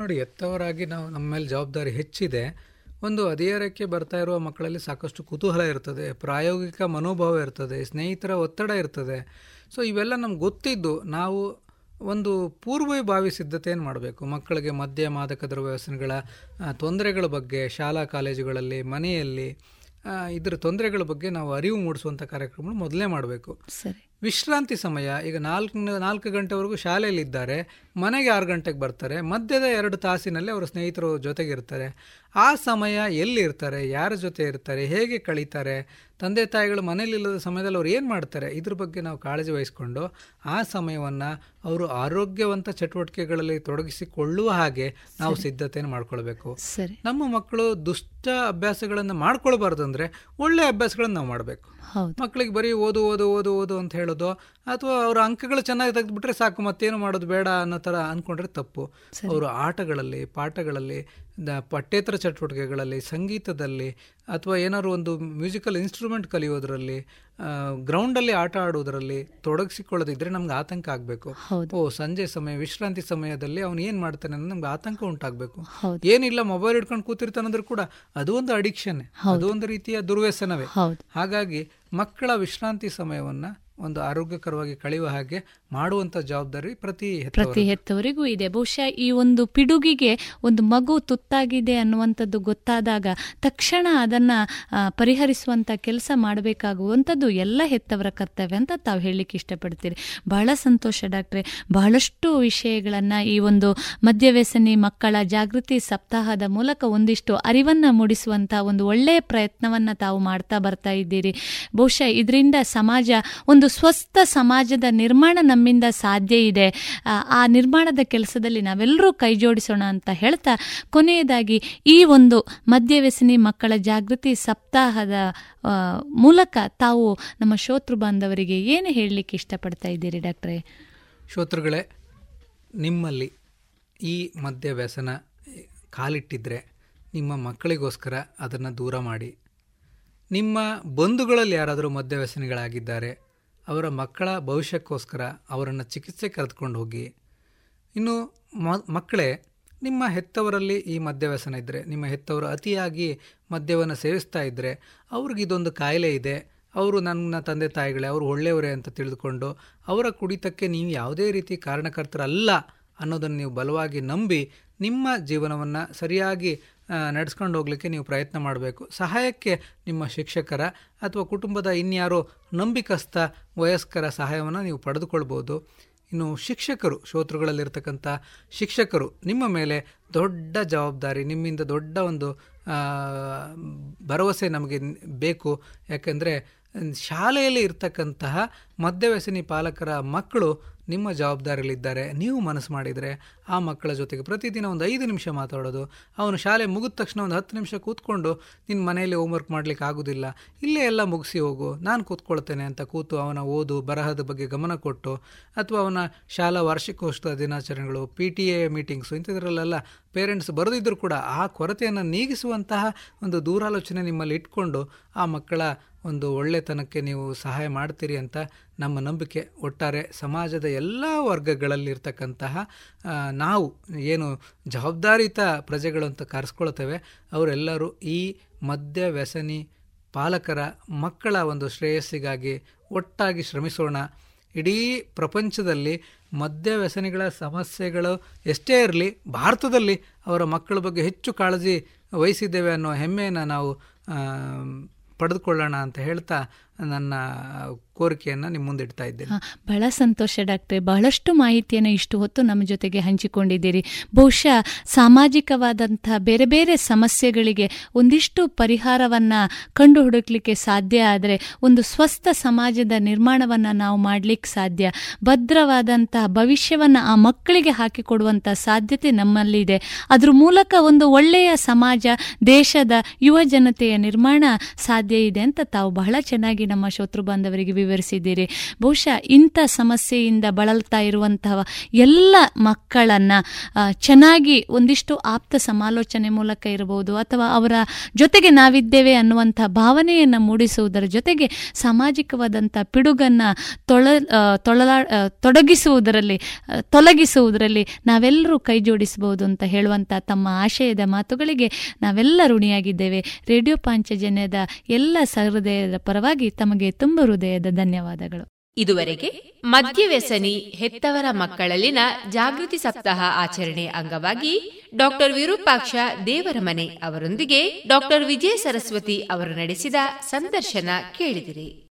ನೋಡಿ ಎತ್ತವರಾಗಿ ನಾವು ನಮ್ಮ ಮೇಲೆ ಜವಾಬ್ದಾರಿ ಹೆಚ್ಚಿದೆ. ಒಂದು ಹದಿಹರಕ್ಕೆ ಬರ್ತಾ ಇರುವ ಮಕ್ಕಳಲ್ಲಿ ಸಾಕಷ್ಟು ಕುತೂಹಲ ಇರ್ತದೆ, ಪ್ರಾಯೋಗಿಕ ಮನೋಭಾವ ಇರ್ತದೆ, ಸ್ನೇಹಿತರ ಒತ್ತಡ ಇರ್ತದೆ. ಸೊ ಇವೆಲ್ಲ ನಮ್ಗೆ ಗೊತ್ತಿದ್ದು ನಾವು ಒಂದು ಪೂರ್ವಭಾವಿ ಸಿದ್ಧತೆಯನ್ನು ಮಾಡಬೇಕು. ಮಕ್ಕಳಿಗೆ ಮದ್ಯ, ಮಾದಕ ದ್ರವ್ಯ ವ್ಯಸನಗಳ ತೊಂದರೆಗಳ ಬಗ್ಗೆ, ಶಾಲಾ ಕಾಲೇಜುಗಳಲ್ಲಿ, ಮನೆಯಲ್ಲಿ ಇದರ ತೊಂದರೆಗಳ ಬಗ್ಗೆ ನಾವು ಅರಿವು ಮೂಡಿಸುವಂಥ ಕಾರ್ಯಕ್ರಮಗಳು ಮೊದಲೇ ಮಾಡಬೇಕು. ಸರಿ. ವಿಶ್ರಾಂತಿ ಸಮಯ ಈಗ ನಾಲ್ಕು ನಾಲ್ಕು ಗಂಟೆವರೆಗೂ ಶಾಲೆಯಲ್ಲಿದ್ದಾರೆ ಮನೆಗೆ ಆರು ಗಂಟೆಗೆ ಬರ್ತಾರೆ ಮಧ್ಯದ ಎರಡು ತಾಸಿನಲ್ಲಿ ಅವರ ಸ್ನೇಹಿತರು ಜೊತೆಗಿರ್ತಾರೆ. ಆ ಸಮಯ ಎಲ್ಲಿರ್ತಾರೆ ಯಾರ ಜೊತೆ ಇರ್ತಾರೆ ಹೇಗೆ ಕಳೀತಾರೆ ತಂದೆ ತಾಯಿಗಳು ಮನೇಲಿಲ್ಲದ ಸಮಯದಲ್ಲಿ ಅವ್ರು ಏನು ಮಾಡ್ತಾರೆ ಇದ್ರ ಬಗ್ಗೆ ನಾವು ಕಾಳಜಿ ವಹಿಸ್ಕೊಂಡು ಆ ಸಮಯವನ್ನು ಅವರು ಆರೋಗ್ಯವಂತ ಚಟುವಟಿಕೆಗಳಲ್ಲಿ ತೊಡಗಿಸಿಕೊಳ್ಳುವ ಹಾಗೆ ನಾವು ಸಿದ್ಧತೆಯನ್ನು ಮಾಡ್ಕೊಳ್ಬೇಕು. ನಮ್ಮ ಮಕ್ಕಳು ದುಷ್ಟ ಅಭ್ಯಾಸಗಳನ್ನು ಮಾಡ್ಕೊಳ್ಬಾರ್ದು ಅಂದರೆ ಒಳ್ಳೆ ಅಭ್ಯಾಸಗಳನ್ನು ನಾವು ಮಾಡಬೇಕು. ಮಕ್ಕಳಿಗೆ ಬರೀ ಓದು ಓದು ಓದು ಓದು ಅಂತ ಹೇಳೋದು ಅಥವಾ ಅವ್ರ ಅಂಕಗಳು ಚೆನ್ನಾಗಿ ತೆಗೆದುಬಿಟ್ರೆ ಸಾಕು ಮತ್ತೇನು ಮಾಡೋದು ಬೇಡ ಅನ್ನೋ ಥರ ಅಂದ್ಕೊಂಡ್ರೆ ತಪ್ಪು. ಅವರು ಆಟಗಳಲ್ಲಿ ಪಾಠಗಳಲ್ಲಿ ಪಠ್ಯೇತರ ಚಟುವಟಿಕೆಗಳಲ್ಲಿ ಸಂಗೀತದಲ್ಲಿ ಅಥವಾ ಏನಾದ್ರು ಒಂದು ಮ್ಯೂಸಿಕಲ್ ಇನ್ಸ್ಟ್ರೂಮೆಂಟ್ ಕಲಿಯೋದ್ರಲ್ಲಿ ಗ್ರೌಂಡಲ್ಲಿ ಆಟ ಆಡೋದ್ರಲ್ಲಿ ತೊಡಗಿಸಿಕೊಳ್ಳೋದಿದ್ರೆ ನಮ್ಗೆ ಆತಂಕ ಆಗಬೇಕು. ಓ ಸಂಜೆ ಸಮಯ ವಿಶ್ರಾಂತಿ ಸಮಯದಲ್ಲಿ ಅವನು ಏನು ಮಾಡ್ತಾನೆ ಅಂದ್ರೆ ನಮ್ಗೆ ಆತಂಕ ಉಂಟಾಗಬೇಕು. ಏನಿಲ್ಲ ಮೊಬೈಲ್ ಹಿಡ್ಕೊಂಡು ಕೂತಿರ್ತಾನಂದ್ರೂ ಕೂಡ ಅದು ಒಂದು ಅಡಿಕ್ಷನ್ ಅದು ಒಂದು ರೀತಿಯ ದುರ್ವ್ಯಸನವೇ. ಹಾಗಾಗಿ ಮಕ್ಕಳ ವಿಶ್ರಾಂತಿ ಸಮಯವನ್ನ ಒಂದು ಆರೋಗ್ಯಕರವಾಗಿ ಕಳೆಯುವ ಹಾಗೆ ಮಾಡುವಂತ ಜವಾಬ್ದಾರಿ ಪ್ರತಿ ಪ್ರತಿ ಹೆತ್ತವರಿಗೂ ಇದೆ. ಬಹುಶಃ ಈ ಒಂದು ಪಿಡುಗಿಗೆ ಒಂದು ಮಗು ತುತ್ತಾಗಿದೆ ಅನ್ನುವಂಥದ್ದು ಗೊತ್ತಾದಾಗ ತಕ್ಷಣ ಅದನ್ನ ಪರಿಹರಿಸುವಂತ ಕೆಲಸ ಮಾಡಬೇಕಾಗುವಂಥದ್ದು ಎಲ್ಲ ಹೆತ್ತವರ ಕರ್ತವ್ಯ ಅಂತ ತಾವು ಹೇಳಲಿಕ್ಕೆ ಇಷ್ಟಪಡ್ತೀರಿ. ಬಹಳ ಸಂತೋಷ ಡಾಕ್ಟ್ರೆ. ಬಹಳಷ್ಟು ವಿಷಯಗಳನ್ನ ಈ ಒಂದು ಮದ್ಯವ್ಯಸನಿ, ಮಕ್ಕಳ ಜಾಗೃತಿ ಸಪ್ತಾಹದ ಮೂಲಕ ಒಂದಿಷ್ಟು ಅರಿವನ್ನ ಮೂಡಿಸುವಂತ ಒಂದು ಒಳ್ಳೆಯ ಪ್ರಯತ್ನವನ್ನ ತಾವು ಮಾಡ್ತಾ ಬರ್ತಾ ಇದ್ದೀರಿ. ಬಹುಶಃ ಇದರಿಂದ ಸಮಾಜ ಒಂದು ಒಂದು ಸ್ವಸ್ಥ ಸಮಾಜದ ನಿರ್ಮಾಣ ನಮ್ಮಿಂದ ಸಾಧ್ಯ ಇದೆ. ಆ ನಿರ್ಮಾಣದ ಕೆಲಸದಲ್ಲಿ ನಾವೆಲ್ಲರೂ ಕೈ ಜೋಡಿಸೋಣ ಅಂತ ಹೇಳ್ತಾ ಕೊನೆಯದಾಗಿ ಈ ಒಂದು ಮದ್ಯವ್ಯಸನಿ ಮಕ್ಕಳ ಜಾಗೃತಿ ಸಪ್ತಾಹದ ಮೂಲಕ ತಾವು ನಮ್ಮ ಶೋತೃ ಬಾಂಧವರಿಗೆ ಏನು ಹೇಳಲಿಕ್ಕೆ ಇಷ್ಟಪಡ್ತಾ ಇದ್ದೀರಿ ಡಾಕ್ಟ್ರೇ? ಶ್ರೋತೃಗಳೇ ನಿಮ್ಮಲ್ಲಿ ಈ ಮದ್ಯವ್ಯಸನ ಕಾಲಿಟ್ಟಿದ್ರೆ ನಿಮ್ಮ ಮಕ್ಕಳಿಗೋಸ್ಕರ ಅದನ್ನು ದೂರ ಮಾಡಿ. ನಿಮ್ಮ ಬಂಧುಗಳಲ್ಲಿ ಯಾರಾದರೂ ಮದ್ಯವ್ಯಸನಿಗಳಾಗಿದ್ದಾರೆ ಅವರ ಮಕ್ಕಳ ಭವಿಷ್ಯಕ್ಕೋಸ್ಕರ ಅವರನ್ನು ಚಿಕಿತ್ಸೆ ಕರೆದುಕೊಂಡು ಹೋಗಿ. ಇನ್ನು ಮಕ್ಕಳೇ, ನಿಮ್ಮ ಹೆತ್ತವರಲ್ಲಿ ಈ ಮದ್ಯವ್ಯಸನ ಇದ್ದರೆ ನಿಮ್ಮ ಹೆತ್ತವರು ಅತಿಯಾಗಿ ಮದ್ಯವನ್ನು ಸೇವಿಸ್ತಾ ಇದ್ದರೆ ಅವ್ರಿಗೆ ಇದೊಂದು ಕಾಯಿಲೆ ಇದೆ. ಅವರು ನನ್ನ ತಂದೆ ತಾಯಿಗಳೇ, ಅವರು ಒಳ್ಳೆಯವರೇ ಅಂತ ತಿಳಿದುಕೊಂಡು ಅವರ ಕುಡಿತಕ್ಕೆ ನೀವು ಯಾವುದೇ ರೀತಿ ಕಾರಣಕರ್ತರಲ್ಲ ಅನ್ನೋದನ್ನು ನೀವು ಬಲವಾಗಿ ನಂಬಿ ನಿಮ್ಮ ಜೀವನವನ್ನು ಸರಿಯಾಗಿ ನಡೆಸ್ಕೊಂಡು ಹೋಗಲಿಕ್ಕೆ ನೀವು ಪ್ರಯತ್ನ ಮಾಡಬೇಕು. ಸಹಾಯಕ್ಕೆ ನಿಮ್ಮ ಶಿಕ್ಷಕರ ಅಥವಾ ಕುಟುಂಬದ ಇನ್ಯಾರೋ ನಂಬಿಕಸ್ಥ, ವಯಸ್ಕರ ಸಹಾಯವನ್ನು ನೀವು ಪಡೆದುಕೊಳ್ಬೋದು. ಇನ್ನು ಶಿಕ್ಷಕರು ಶ್ರೋತೃಗಳಲ್ಲಿರ್ತಕ್ಕಂಥ ಶಿಕ್ಷಕರು ನಿಮ್ಮ ಮೇಲೆ ದೊಡ್ಡ ಜವಾಬ್ದಾರಿ, ನಿಮ್ಮಿಂದ ದೊಡ್ಡ ಒಂದು ಭರವಸೆ ನಮಗೆ ಬೇಕು. ಯಾಕೆಂದರೆ, ಶಾಲೆಯಲ್ಲಿ ಇರ್ತಕ್ಕಂತಹ ಮದ್ಯವ್ಯಸನಿ ಪಾಲಕರ ಮಕ್ಕಳು ನಿಮ್ಮ ಜವಾಬ್ದಾರಿಯಲ್ಲಿದ್ದಾರೆ, ನೀವು ಮನಸ್ಸು ಮಾಡಿದರೆ ಆ ಮಕ್ಕಳ ಜೊತೆಗೆ ಪ್ರತಿದಿನ ಒಂದು ಐದು ನಿಮಿಷ ಮಾತಾಡೋದು. ಅವನು ಶಾಲೆ ಮುಗಿದ ತಕ್ಷಣ ಒಂದು ಹತ್ತು ನಿಮಿಷ ಕೂತ್ಕೊಂಡು ನಿನ್ನ ಮನೆಯಲ್ಲಿ ಹೋಮ್ವರ್ಕ್ ಮಾಡಲಿಕ್ಕೆ ಆಗೋದಿಲ್ಲ. ಇಲ್ಲೇ ಎಲ್ಲ ಮುಗಿಸಿ ಹೋಗು. ನಾನು ಕೂತ್ಕೊಳ್ತೇನೆ, ಅಂತ ಕೂತು ಅವನ ಓದು, ಬರಹದ ಬಗ್ಗೆ ಗಮನ ಕೊಟ್ಟು, ಅಥವಾ ಅವನ ಶಾಲಾ ವಾರ್ಷಿಕೋತ್ಸವ ದಿನಾಚರಣೆಗಳು ಪಿ ಟಿ ಎ ಮೀಟಿಂಗ್ಸು ಇಂಥದ್ರಲ್ಲೆಲ್ಲ ಪೇರೆಂಟ್ಸ್ ಬರೆದಿದ್ದರೂ ಕೂಡ ಆ ಕೊರತೆಯನ್ನು ನೀಗಿಸುವಂತಹ ಒಂದು ದೂರಾಲೋಚನೆ ನಿಮ್ಮಲ್ಲಿ ಇಟ್ಕೊಂಡು ಆ ಮಕ್ಕಳ ಒಂದು ಒಳ್ಳೆತನಕ್ಕೆ ನೀವು ಸಹಾಯ ಮಾಡ್ತೀರಿ ಅಂತ ನಮ್ಮ ನಂಬಿಕೆ. ಒಟ್ಟಾರೆ ಸಮಾಜದ ಎಲ್ಲ ವರ್ಗಗಳಲ್ಲಿರ್ತಕ್ಕಂತಹ ನಾವು ಏನು ಜವಾಬ್ದಾರಿತ ಪ್ರಜೆಗಳು ಅಂತ ಕರೆಸ್ಕೊಳ್ತೇವೆ, ಅವರೆಲ್ಲರೂ ಈ ಮದ್ಯ ವ್ಯಸನಿ ಪಾಲಕರ ಮಕ್ಕಳ ಒಂದು ಶ್ರೇಯಸ್ಸಿಗಾಗಿ ಒಟ್ಟಾಗಿ ಶ್ರಮಿಸೋಣ. ಇಡೀ ಪ್ರಪಂಚದಲ್ಲಿ ಮದ್ಯ ವ್ಯಸನಿಗಳ ಸಮಸ್ಯೆಗಳು ಎಷ್ಟೇ ಇರಲಿ, ಭಾರತದಲ್ಲಿ ಅವರ ಮಕ್ಕಳ ಬಗ್ಗೆ ಹೆಚ್ಚು ಕಾಳಜಿ ವಹಿಸಿದ್ದೇವೆ ಅನ್ನೋ ಹೆಮ್ಮೆಯನ್ನು ನಾವು ಪಡೆದುಕೊಳ್ಳೋಣ ಅಂತ ಹೇಳ್ತಾ ನನ್ನ ಕೋರಿಕೆಯನ್ನು ನಿಮ್ಮ ಮುಂದೆ ಇಡ್ತಾ ಇದ್ದೇನೆ. ಬಹಳ ಸಂತೋಷ ಡಾಕ್ಟ್ರೆ. ಬಹಳಷ್ಟು ಮಾಹಿತಿಯನ್ನು ಇಷ್ಟು ಹೊತ್ತು ನಮ್ಮ ಜೊತೆಗೆ ಹಂಚಿಕೊಂಡಿದ್ದೀರಿ. ಬಹುಶಃ ಸಾಮಾಜಿಕವಾದಂಥ ಬೇರೆ ಬೇರೆ ಸಮಸ್ಯೆಗಳಿಗೆ ಒಂದಿಷ್ಟು ಪರಿಹಾರವನ್ನು ಕಂಡು ಹುಡುಕ್ಲಿಕ್ಕೆ ಸಾಧ್ಯ ಆದರೆ ಒಂದು ಸ್ವಸ್ಥ ಸಮಾಜದ ನಿರ್ಮಾಣವನ್ನು ನಾವು ಮಾಡ್ಲಿಕ್ಕೆ ಸಾಧ್ಯ. ಭದ್ರವಾದಂತಹ ಭವಿಷ್ಯವನ್ನು ಆ ಮಕ್ಕಳಿಗೆ ಹಾಕಿಕೊಡುವಂಥ ಸಾಧ್ಯತೆ ನಮ್ಮಲ್ಲಿದೆ. ಅದ್ರ ಮೂಲಕ ಒಂದು ಒಳ್ಳೆಯ ಸಮಾಜ, ದೇಶದ ಯುವ ಜನತೆಯ ನಿರ್ಮಾಣ ಸಾಧ್ಯ ಇದೆ ಅಂತ ತಾವು ಬಹಳ ಚೆನ್ನಾಗಿ ನಮ್ಮ ಶತ್ರು ಬಾಂಧವರಿಗೆ ವಿವರಿಸಿದ್ದೀರಿ. ಬಹುಶಃ ಇಂಥ ಸಮಸ್ಯೆಯಿಂದ ಬಳಲ್ತಾ ಇರುವಂತಹ ಎಲ್ಲ ಮಕ್ಕಳನ್ನ ಚೆನ್ನಾಗಿ ಒಂದಿಷ್ಟು ಆಪ್ತ ಸಮಾಲೋಚನೆ ಮೂಲಕ ಇರಬಹುದು ಅಥವಾ ಅವರ ಜೊತೆಗೆ ನಾವಿದ್ದೇವೆ ಅನ್ನುವಂಥ ಭಾವನೆಯನ್ನು ಮೂಡಿಸುವುದರ ಜೊತೆಗೆ ಸಾಮಾಜಿಕವಾದಂಥ ಪಿಡುಗನ್ನ ತೊಳ ತೊಳಲಾ ತೊಡಗಿಸುವುದರಲ್ಲಿ ತೊಲಗಿಸುವುದರಲ್ಲಿ ನಾವೆಲ್ಲರೂ ಕೈ ಜೋಡಿಸಬಹುದು ಅಂತ ಹೇಳುವಂಥ ತಮ್ಮ ಆಶಯದ ಮಾತುಗಳಿಗೆ ನಾವೆಲ್ಲ ಋಣಿಯಾಗಿದ್ದೇವೆ. ರೇಡಿಯೋ ಪಾಂಚಜನ್ಯದ ಎಲ್ಲ ಸಹೃದಯದ ಪರವಾಗಿ ತಮಗೆ ತುಂಬ ಹೃದಯದ ಧನ್ಯವಾದಗಳು. ಇದುವರೆಗೆ ಮದ್ಯವ್ಯಸನಿ ಹೆತ್ತವರ ಮಕ್ಕಳಲ್ಲಿನ ಜಾಗೃತಿ ಸಪ್ತಾಹ ಆಚರಣೆ ಅಂಗವಾಗಿ ಡಾಕ್ಟರ್ ವಿರೂಪಾಕ್ಷ ದೇವರಮನೆ ಅವರೊಂದಿಗೆ ಡಾಕ್ಟರ್ ವಿಜಯ ಸರಸ್ವತಿ ಅವರು ನಡೆಸಿದ ಸಂದರ್ಶನ ಕೇಳಿದಿರಿ.